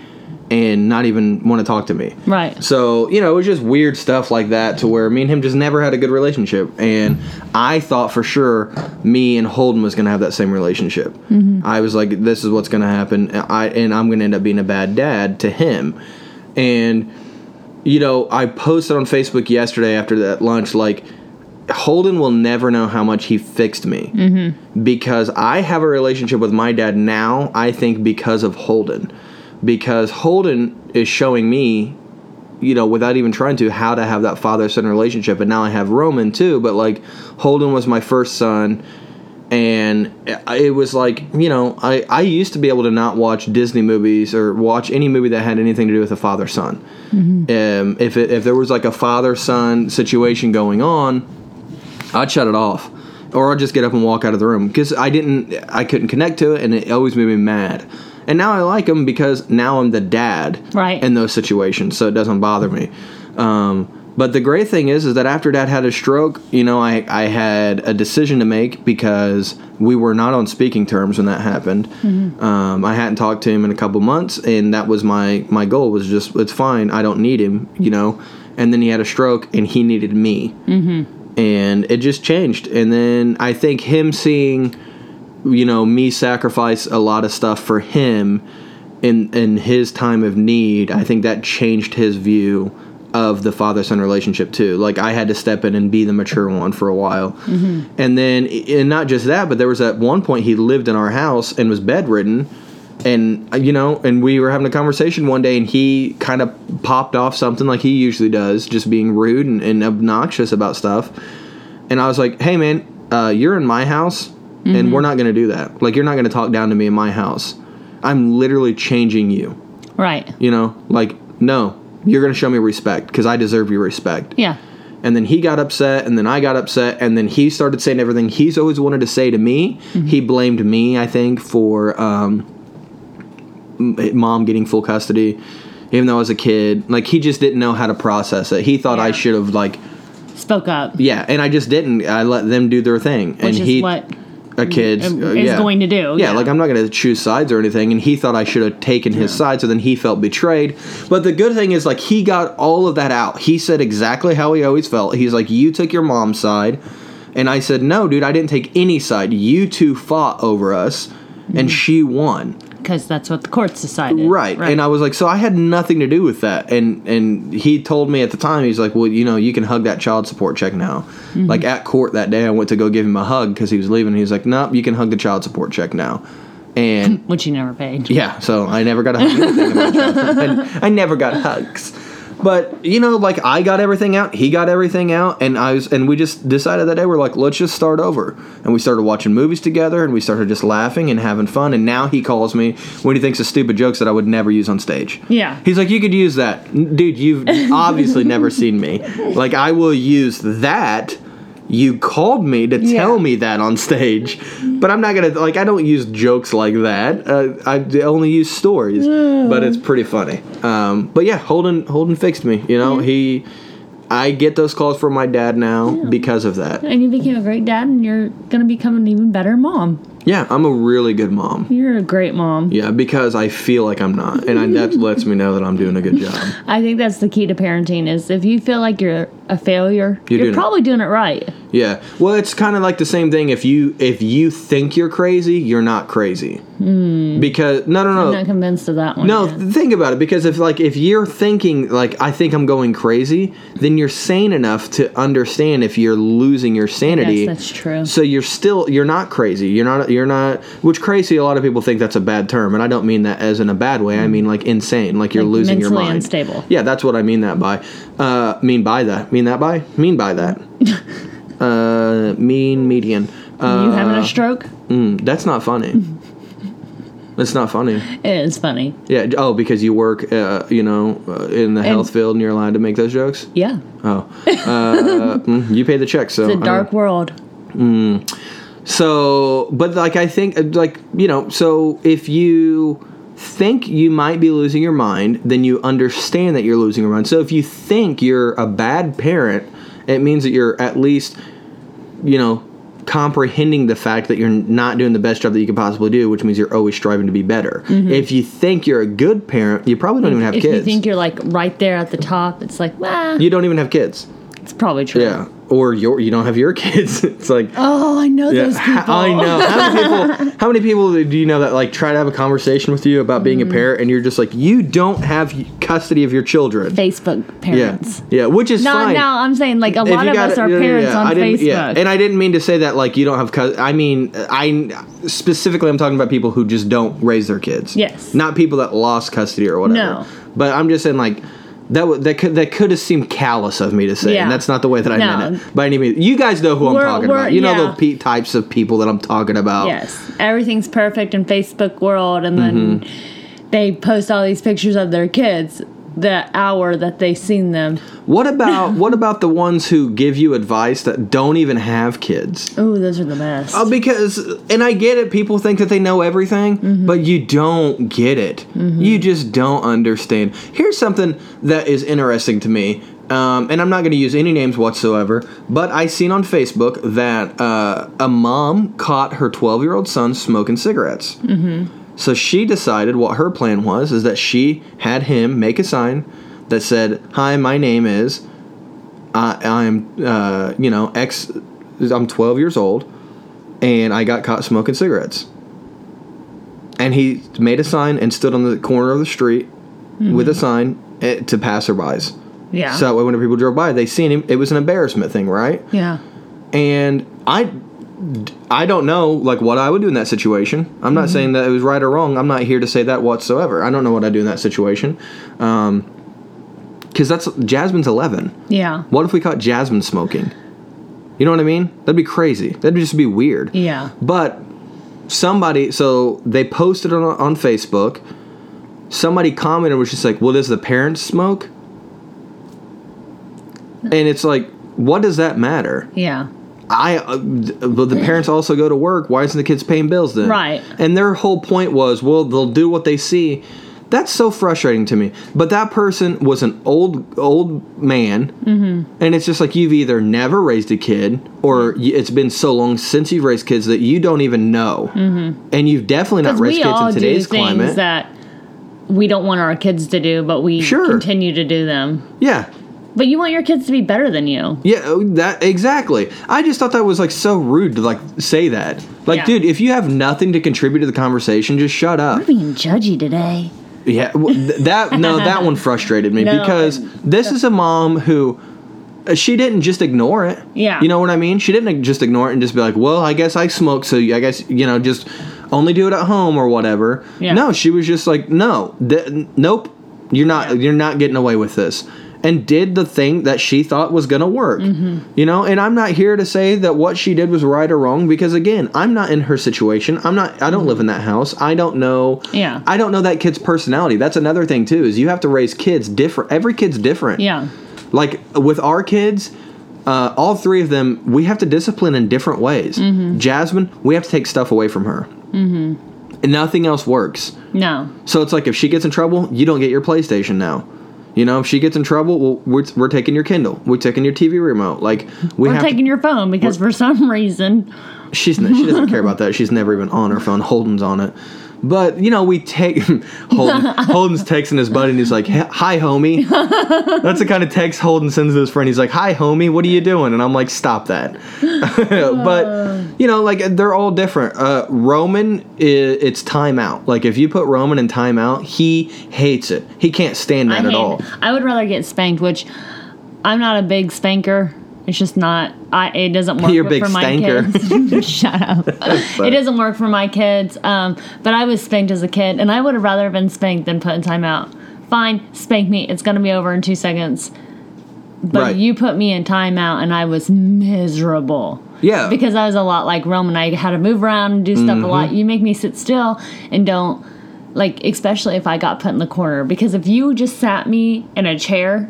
and not even want to talk to me. right. So, you know, it was just weird stuff like that to where me and him just never had a good relationship. And I thought for sure me and Holden was going to have that same relationship. Mm-hmm. I was like, this is what's going to happen. And I, and I'm going to end up being a bad dad to him. And, you know, I posted on Facebook yesterday after that lunch, like, Holden will never know how much he fixed me mm-hmm. because I have a relationship with my dad now, I think, because of Holden. Because Holden is showing me, you know, without even trying to, how to have that father son relationship. And now I have Roman too, but like Holden was my first son. And it was like, you know, I, I used to be able to not watch Disney movies or watch any movie that had anything to do with a father son. Um, if, it, if there was like a father son situation going on, I'd shut it off, or I'd just get up and walk out of the room because I didn't, I couldn't connect to it, and it always made me mad. And now I like them because now I'm the dad Right. in those situations, so it doesn't bother me. Um, but the great thing is, is that after Dad had a stroke, you know, I, I had a decision to make because we were not on speaking terms when that happened. Um, I hadn't talked to him in a couple months, and that was my my goal was just it's fine, I don't need him, you know. And then he had a stroke, and he needed me and it just changed. And then I think him seeing, you know, me sacrifice a lot of stuff for him in in his time of need, I think that changed his view of the father son relationship too. Like I had to step in and be the mature one for a while, and then and not just that, but there was at one point he lived in our house and was bedridden, and you know, and we were having a conversation one day, and he kind of popped off something like he usually does, just being rude and, and obnoxious about stuff, and I was like, hey man, uh, you're in my house, and we're not gonna do that. Like you're not gonna talk down to me in my house. I'm literally changing you. Right. You know, like no, you're gonna show me respect because I deserve your respect. Yeah. And then he got upset, and then I got upset, and then he started saying everything he's always wanted to say to me. He blamed me, I think, for um, mom getting full custody, even though I was a kid. Like he just didn't know how to process it. He thought I should have like, Spoke up. yeah, and I just didn't. I let them do their thing, Which and is he what a kid uh, is yeah. going to do. Yeah, like I'm not going to choose sides or anything. And he thought I should have taken his side, so then he felt betrayed. But the good thing is, like, he got all of that out. He said exactly how he always felt. He's like, You took your mom's side. And I said, No, dude, I didn't take any side. You two fought over us, Mm-hmm. and she won. Because that's what the courts decided. Right. And I was like, so I had nothing to do with that. And and he told me at the time, he's like, well, you know, you can hug that child support check now. Mm-hmm. Like at court that day, I went to go give him a hug because he was leaving. He's like, nope, you can hug the child support check now. And [LAUGHS] which you never paid. yeah, so I never got a hug. anything about child support. I, I never got hugs. But you know, like I got everything out, he got everything out, and I was, and we just decided that day we're like, let's just start over, and we started watching movies together, and we started just laughing and having fun, and now he calls me when he thinks of stupid jokes that I would never use on stage. Yeah. he's like, you could use that, dude. You've [LAUGHS] obviously never seen me. Like I will use that. You called me to tell me that on stage, but I'm not gonna like. I don't use jokes like that. Uh, I only use stories, but it's pretty funny. Um, but yeah, Holden Holden fixed me. You know, he. I get those calls from my dad now because of that. And you became a great dad, and you're gonna become an even better mom. Yeah, I'm a really good mom. You're a great mom. Yeah, because I feel like I'm not, and I, that lets me know that I'm doing a good job. [LAUGHS] I think that's the key to parenting is if you feel like you're a failure, You're you're, doing it. probably doing it right. Yeah. Well, it's kind of like the same thing. If you if you think you're crazy, you're not crazy. Hmm. Because no, no, no. I'm not convinced of that one. No, yet. think about it. Because if like if you're thinking like I think I'm going crazy, then you're sane enough to understand if you're losing your sanity. Yes, that's true. So you're still you're not crazy. You're not you're not which crazy. A lot of people think that's a bad term, and I don't mean that as in a bad way. I hmm. mean like insane, like you're Like losing your mind. unstable. Yeah, that's what I mean that by. Uh, mean by that. Mean that by. Mean by that. [LAUGHS] uh, mean median. Uh, you having a stroke? mm, that's not funny. [LAUGHS] That's not funny. It is funny. Yeah. Oh, because you work, uh, you know, uh, in the health field, and you're allowed to make those jokes. Yeah. Oh, uh, [LAUGHS] mm, you pay the check, so It's a dark world. So, but like I think, uh, like you know, so if you think you might be losing your mind, then you understand that you're losing your mind. So if you think you're a bad parent, it means that you're at least, you know, comprehending the fact that you're not doing the best job that you could possibly do, which means you're always striving to be better. Mm-hmm. If you think you're a good parent, you probably don't even have if kids. If you think you're like right there at the top, it's like, well, you don't even have kids. It's probably true. Yeah. Or your you don't have your [LAUGHS] kids. It's like Oh, I know Yeah, those people. I know. How many people? [LAUGHS] How many people do you know that like try to have a conversation with you about being Mm. a parent, and you're just like, you don't have custody of your children. Facebook parents. yeah, Yeah. which is No, fine. no, I'm saying like a lot of us it- are yeah, parents yeah. on I didn't, Facebook. Yeah, and I didn't mean to say that like you don't have. Cus- I mean, I specifically I'm talking about people who just don't raise their kids. Yes. not people that lost custody or whatever. No. but I'm just saying like. That, w- that could that could have seemed callous of me to say, Yeah. and that's not the way that I No. meant it. By any means, you guys know who I'm We're- talking we're- about. You know the pe- types of people that I'm talking about. Yes, everything's perfect in Facebook world, and then Mm-hmm. they post all these pictures of their kids the hour that they seen them. What about [LAUGHS] what about the ones who give you advice that don't even have kids? Oh, those are the best. Uh, because and I get it, people think that they know everything, but you don't get it. You just don't understand. Here's something that is interesting to me. Um, and I'm not going to use any names whatsoever, but I seen on Facebook that uh, a mom caught her 12 year old son smoking cigarettes. So she decided what her plan was is that she had him make a sign that said, "Hi, my name is I, I'm uh, you know X. I'm 12 years old, and I got caught smoking cigarettes." And he made a sign and stood on the corner of the street with a sign eh, to passerbys. Yeah. So that way, when people drove by, they seen him. It was an embarrassment thing, right? Yeah. And I, I don't know like what I would do in that situation. I'm not saying that it was right or wrong. I'm not here to say that whatsoever. I don't know what I do in that situation. Um, because that's Jasmine's 11. Yeah. What if we caught Jasmine smoking? You know what I mean? That'd be crazy. That'd just be weird. Yeah. But somebody, so they posted on, on Facebook. Somebody commented, was just like, "Well, does the parents smoke?" And it's like, what does that matter? Yeah. I, uh, but the parents also go to work. Why isn't the kids paying bills then? Right. And their whole point was, well, they'll do what they see. That's so frustrating to me. But that person was an old old man, mm-hmm. and it's just like you've either never raised a kid, or it's been so long since you've raised kids that you don't even know, mm-hmm. and you've definitely not raised kids in today's things climate. that we don't want our kids to do, but we Sure. continue to do them. yeah, But you want your kids to be better than you. Yeah, oh, that exactly. I just thought that was like so rude to like say that. Like, Yeah. dude, if you have nothing to contribute to the conversation, just shut up. We're being judgy today. Yeah, th- that no, [LAUGHS] that one frustrated me No, because this is a mom who uh, she didn't just ignore it. Yeah. you know what I mean. She didn't just ignore it and just be like, "Well, I guess I smoke, so I guess you know just only do it at home or whatever." Yeah. No, she was just like, "No, th- nope, you're not, you're not getting away with this." And did the thing that she thought was gonna work, Mm-hmm. you know. And I'm not here to say that what she did was right or wrong because again, I'm not in her situation. I'm not. I don't live in that house. I don't know. Yeah. I don't know that kid's personality. That's another thing too. Is you have to raise kids different. Every kid's different. Yeah. Like with our kids, uh, all three of them, we have to discipline in different ways. Mm-hmm. Jasmine, we have to take stuff away from her. Mm-hmm. And nothing else works. No. So it's like if she gets in trouble, you don't get your PlayStation now. You know, if she gets in trouble, well, we're, we're taking your Kindle. We're taking your TV remote. Like we We're have taking to, your phone because for some reason, She's she doesn't care about that. She's never even on her phone. Holden's on it. But you know, we take [LAUGHS] Holden. [LAUGHS] Holden's texting his buddy, and he's like, "Hi, homie." [LAUGHS] That's the kind of text Holden sends to his friend. He's like, "Hi, homie. What are you doing?" And I'm like, "Stop that." but you know, like they're all different. Uh, Roman, it's timeout. Like if you put Roman in timeout, he hates it. He can't stand I that at hate all. I would rather get spanked, which I'm not a big spanker. It's just not. I it doesn't work You're a big for my stanker. kids. [LAUGHS] [LAUGHS] Shut up. [LAUGHS] it doesn't work for my kids. Um, but I was spanked as a kid, and I would have rather been spanked than put in timeout. Fine, spank me. It's gonna be over in two seconds. But Right. you put me in timeout, and I was miserable. Yeah. Because I was a lot like Roman. I had to move around and do stuff a lot. Mm-hmm. You make me sit still and don't like, especially if I got put in the corner. Because if you just sat me in a chair,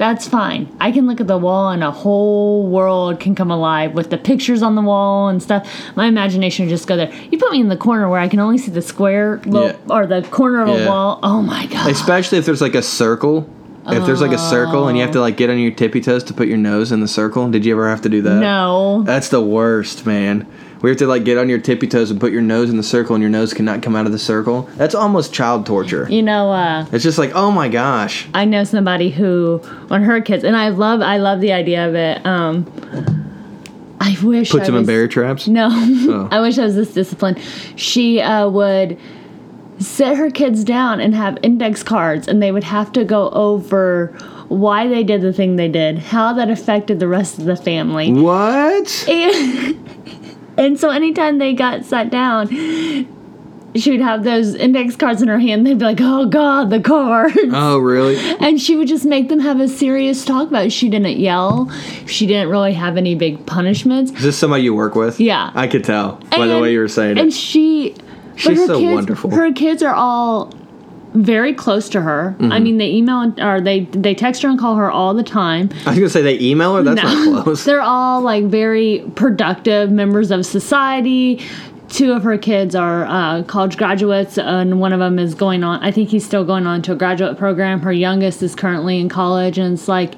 that's fine. I can look at the wall and a whole world can come alive with the pictures on the wall and stuff. My imagination would just go there. You put me in the corner where I can only see the square little, Yeah. or the corner of Yeah. a wall. Oh my god. Especially if there's like a circle. If there's like a circle and you have to like get on your tippy toes to put your nose in the circle. Did you ever have to do that? no. That's the worst, man. We have to like get on your tippy toes and put your nose in the circle and your nose cannot come out of the circle. That's almost child torture. You know, uh, It's just like, oh my gosh. I know somebody who, when her kids, and I love, I love the idea of it. Um, I wish Puts I them in bear traps. No, Oh. [LAUGHS] I wish I was this disciplined. She uh, would set her kids down and have index cards, and they would have to go over why they did the thing they did, how that affected the rest of the family. What? [LAUGHS] And, and so anytime they got sat down, she would have those index cards in her hand. They'd be like, "Oh God, the cards!" Oh, really? And she would just make them have a serious talk about it. She didn't yell. She didn't really have any big punishments. Is this somebody you work with? Yeah. I could tell by the way you were saying And it. And she, She's her so kids, wonderful. Her kids are all very close to her. Mm-hmm. I mean, they email and- or they they text her and call her all the time. I was gonna say they email her. That's not close. They're all like very productive members of society. Two of her kids are uh, college graduates, and one of them is going on. I think he's still going on to a graduate program. Her youngest is currently in college, and it's like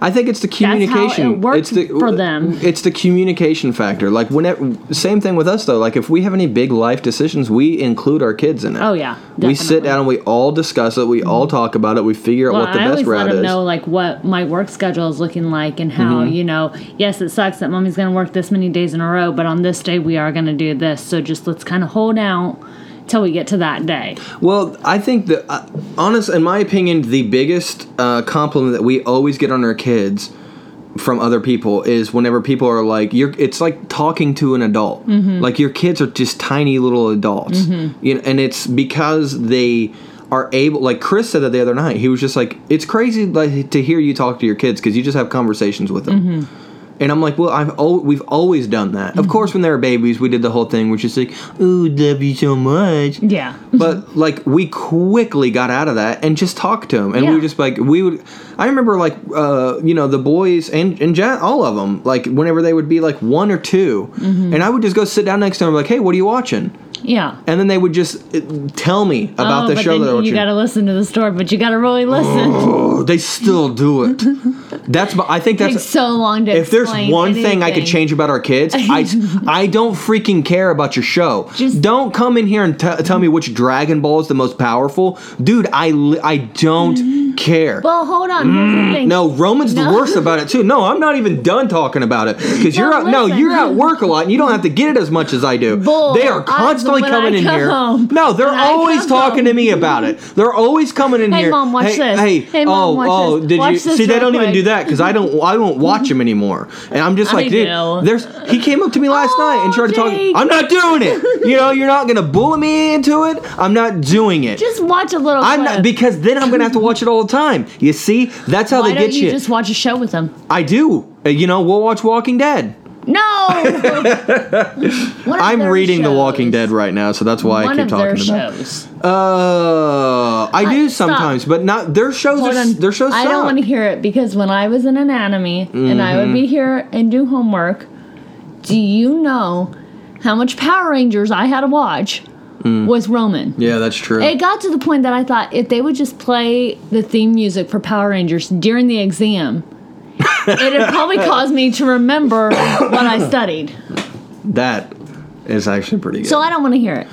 I think it's the how it communication. it's the, for them. It's the communication factor. Like whenever, same thing with us though. Like if we have any big life decisions, we include our kids in it. Oh, yeah, We sit down and we all discuss it. We all talk about it. We figure out Well, what the I best route let him is. know like what my work schedule is looking like and how Mm-hmm. you know. Yes, it sucks that mommy's going to work this many days in a row, but on this day we are going to do this. So just let's kind of hold out till we get to that day. Well, I think that, uh, honest, in my opinion, the biggest uh, compliment that we always get on our kids from other people is whenever people are like, "You're," it's like talking to an adult. Like your kids are just tiny little adults, you know, and it's because they are able. Like Chris said that the other night, he was just like, "It's crazy like to hear you talk to your kids because you just have conversations with them." And I'm like, well, I've al- we've always done that. Of course, when they were babies, we did the whole thing, which is like, "Ooh, love you so much." Yeah. but like we quickly got out of that and just talked to him and we were just like we would i remember like uh you know the boys and and all of them like whenever they would be like one or 2 Mm-hmm. and i would just go sit down next to them like hey what are you watching Yeah. and then they would just uh, tell me about oh, the but show then they're you got to listen to the story, but you got to really listen. oh, they still do it [LAUGHS] that's i think that's so long to if there's one thing I could change about our kids, [LAUGHS] I, I don't freaking care about your show. Just- don't come in here and t- tell me which Dragon Ball is the most powerful, dude. I li- I don't care. Well, hold on. Here's the thing. Mm, No, Roman's the worst about it too. No, I'm not even done talking about it because you're No, out. No, you're at work a lot, and you don't have to get it as much as I do. Bull. They are I- constantly when coming I in here. home- No, they're when always talking to me about it. They're always coming in here. Hey, here. Mom, watch hey, this. Hey, Hey, Mom, oh, watch oh, this. did Watch you this see? They don't even do that because I don't. I don't watch them anymore, and I'm just I like, dude, do. there's. He came up to me last night and tried to talk. I'm not doing it. You know, you're not gonna bully me into it. I'm not doing it. Just watch a little I'm clip. not because then I'm gonna have to watch it all the time. You see, that's how Why they don't get you you. just watch a show with them? I do. Uh, You know, we'll watch Walking Dead. No. [LAUGHS] I'm reading The. Walking Dead right now, so that's why I keep talking about. it. shows. Uh, I do I- stop. sometimes, but not their shows. Hold Are, on. their shows I suck. don't want to hear it because when I was in anatomy and I would Mm-hmm. be here and do homework, do you know how much Power Rangers I had to watch Mm. with Roman? Yeah, that's true. It got to the point that I thought if they would just play the theme music for Power Rangers during the exam, [LAUGHS] it'd probably cause me to remember what I studied. that is actually pretty good. So I don't want to hear it.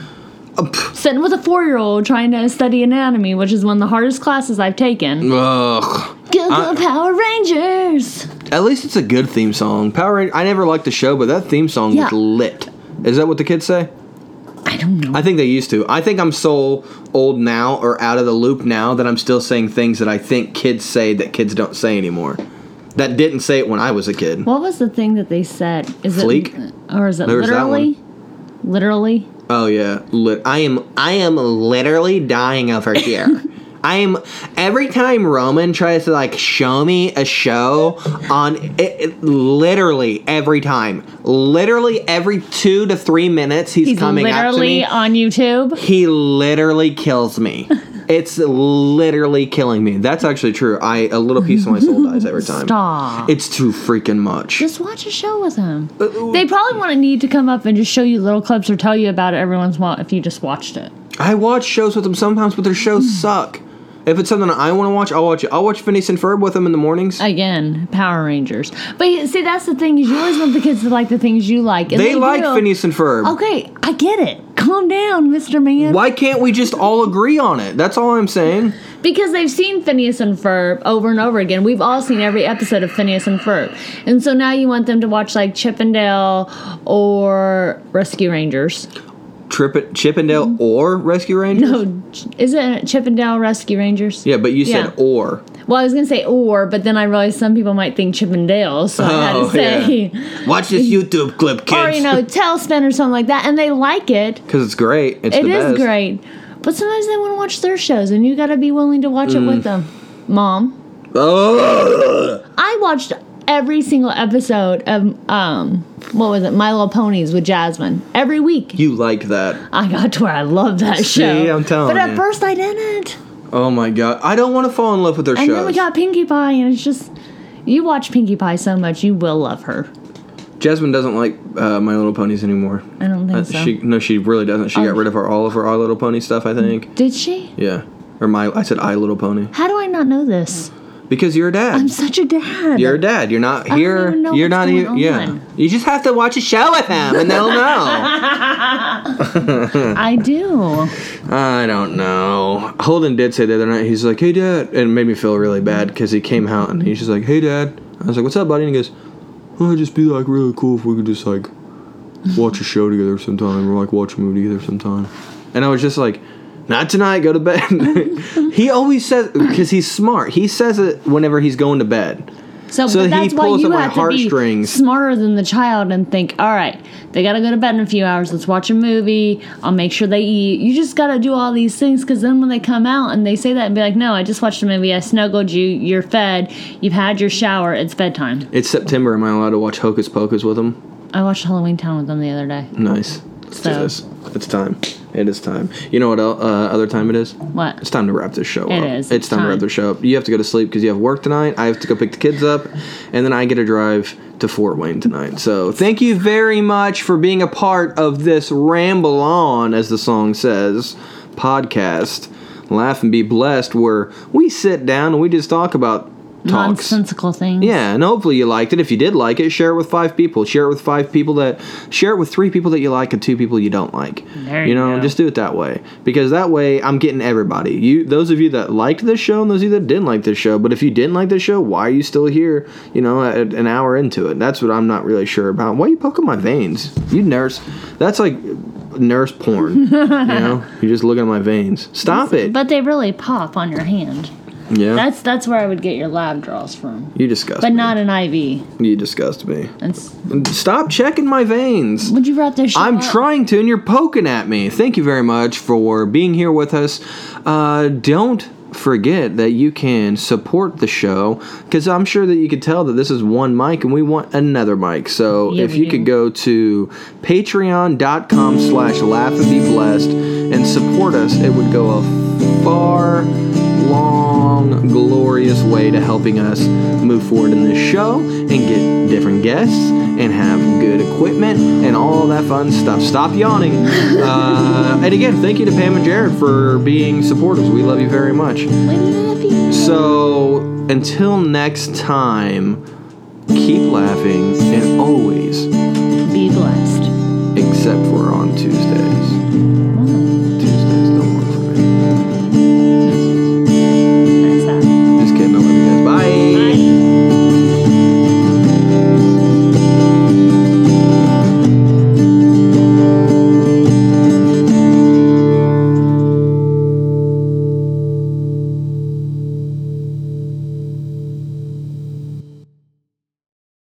Uh, Sitting with a four year old trying to study anatomy, which is one of the hardest classes I've taken. ugh. Go, go, I- Power Rangers! At least it's a good theme song. Power. Rangers, I never liked the show, but that theme song Yeah. was lit. Is that what the kids say? I don't know. I think they used to. I think I'm so old now or out of the loop now that I'm still saying things that I think kids say that kids don't say anymore. That didn't say it when I was a kid. What was the thing that they said? Is Fleek? it or is it There was that literally? Literally? Oh yeah, Lit- I am. I am literally dying over here. [LAUGHS] I am every time Roman tries to like show me a show on it, it- literally every time, literally every two to three minutes he's, He's coming up to literally on YouTube. He literally kills me. [LAUGHS] it's literally killing me. That's actually true. I a little piece of my soul dies every time. Stop. It's too freaking much. Just watch a show with him. Uh, They probably want to need to come up and just show you little clips or tell you about it every once in a while if you just watched it. I watch shows with them sometimes, but their shows [CLEARS THROAT] suck. If it's something I want to watch, I'll watch it. I'll watch Phineas and Ferb with them in the mornings. Again, Power Rangers. But see, that's the thing is you always want the kids to like the things you like. And they, like do. Phineas and Ferb. Okay, I get it. Calm down, Mr. Man. Why can't we just all agree on it? That's all I'm saying. Because they've seen Phineas and Ferb over and over again. We've all seen every episode of Phineas and Ferb. And so now you want them to watch like Chippendale or Rescue Rangers. Chippendale or Rescue Rangers? No, is it Chippendale Rescue Rangers? Yeah, but you said Yeah. or. Well, I was gonna say or, but then I realized some people might think Chippendale, so I had Oh, to say [LAUGHS] Watch this YouTube clip, kids. [LAUGHS] or you know [LAUGHS] TaleSpin or something like that, and they like it. because it's great. It's It the is best. great, but sometimes they want to watch their shows, and you got to be willing to watch it Mm. with them. Mom, Oh, I watched every single episode of um what was it, My Little Ponies with Jasmine every week. you like that? I got to where I love that show. See, show. I'm telling but at you. first I didn't. Oh my god, I don't want to fall in love with their And then we got Pinkie Pie, and it's just you watch Pinkie Pie so much, you will love her. Jasmine doesn't like uh, My Little Ponies anymore. I don't think Uh, so. She no, she really doesn't. She Oh. got rid of her all of her I Little Pony stuff. I think. Did she? Yeah, or my I said I Little Pony How do I not know this? Because you're a dad. I'm such a dad. You're a dad. You're not here. You're not even. Yeah. You just have to watch a show with him and they'll know. [LAUGHS] I do. I don't know. Holden did say the other night. He's like, "Hey, dad," and it made me feel really bad because he came out and he's just like, "Hey, dad." I was like, "What's up, buddy?" And he goes, "Oh, it'd just be like really cool if we could just like watch a show together sometime, or like watch a movie together sometime." and I was just like, "Not tonight. Go to bed." [LAUGHS] he always says because he's smart. He says it whenever he's going to bed. So, So but he that's why pulls you have to be heartstrings. smarter than the child and think, all right, they got to go to bed in a few hours. Let's watch a movie. I'll make sure they eat. You just got to do all these things because then when they come out and they say that and be like, no, I just watched a movie. I snuggled you. You're fed. You've had your shower. It's bedtime. It's September. Am I allowed to watch Hocus Pocus with them? I watched Halloween Town with them the other day. Nice. Let's do So- this. It's time. It is time. You know what el- uh, other time it is? What? It's time to wrap this show It up. is. It's time, to wrap Time. the show up. You have to go to sleep because you have work tonight. I have to go pick the kids up, and then I get to drive to Fort Wayne tonight. So thank you very much for being a part of this ramble on, as the song says, podcast. Laugh and be blessed, where we sit down and we just talk about talks. Nonsensical things. Yeah, and hopefully you liked it. If you did like it, share it with five people. Share it with five people that share it with three people that you like and two people you don't like. There you know, go. just do it that way because that way I'm getting everybody. You, those of you that liked this show and those of you that didn't like this show. But if you didn't like this show, why are you still here? You know, an hour into it. That's what I'm not really sure about. Why are you poking my veins? You nurse. That's like nurse porn. you [LAUGHS] know, you're just looking at my veins. Stop it. But they really pop on your hand. Yeah, That's that's where I would get your lab draws from. you disgust But me. not an IV. You disgust me. That's, Stop checking my veins. would you wrap this shit I'm up? trying to, and you're poking at me. Thank you very much for being here with us. Uh, don't forget that you can support the show because I'm sure that you could tell that this is one mic and we want another mic. So Yeah, if we you do. could go to patreon.com slash laugh and be blessed and support us, it would go a far long, glorious way to helping us move forward in this show and get different guests and have good equipment and all that fun stuff. Stop yawning. [LAUGHS] Uh, and again, thank you to Pam and Jared for being supporters. We love you very much. We love you. So until next time, keep laughing and always, Be blessed. except for on Tuesdays.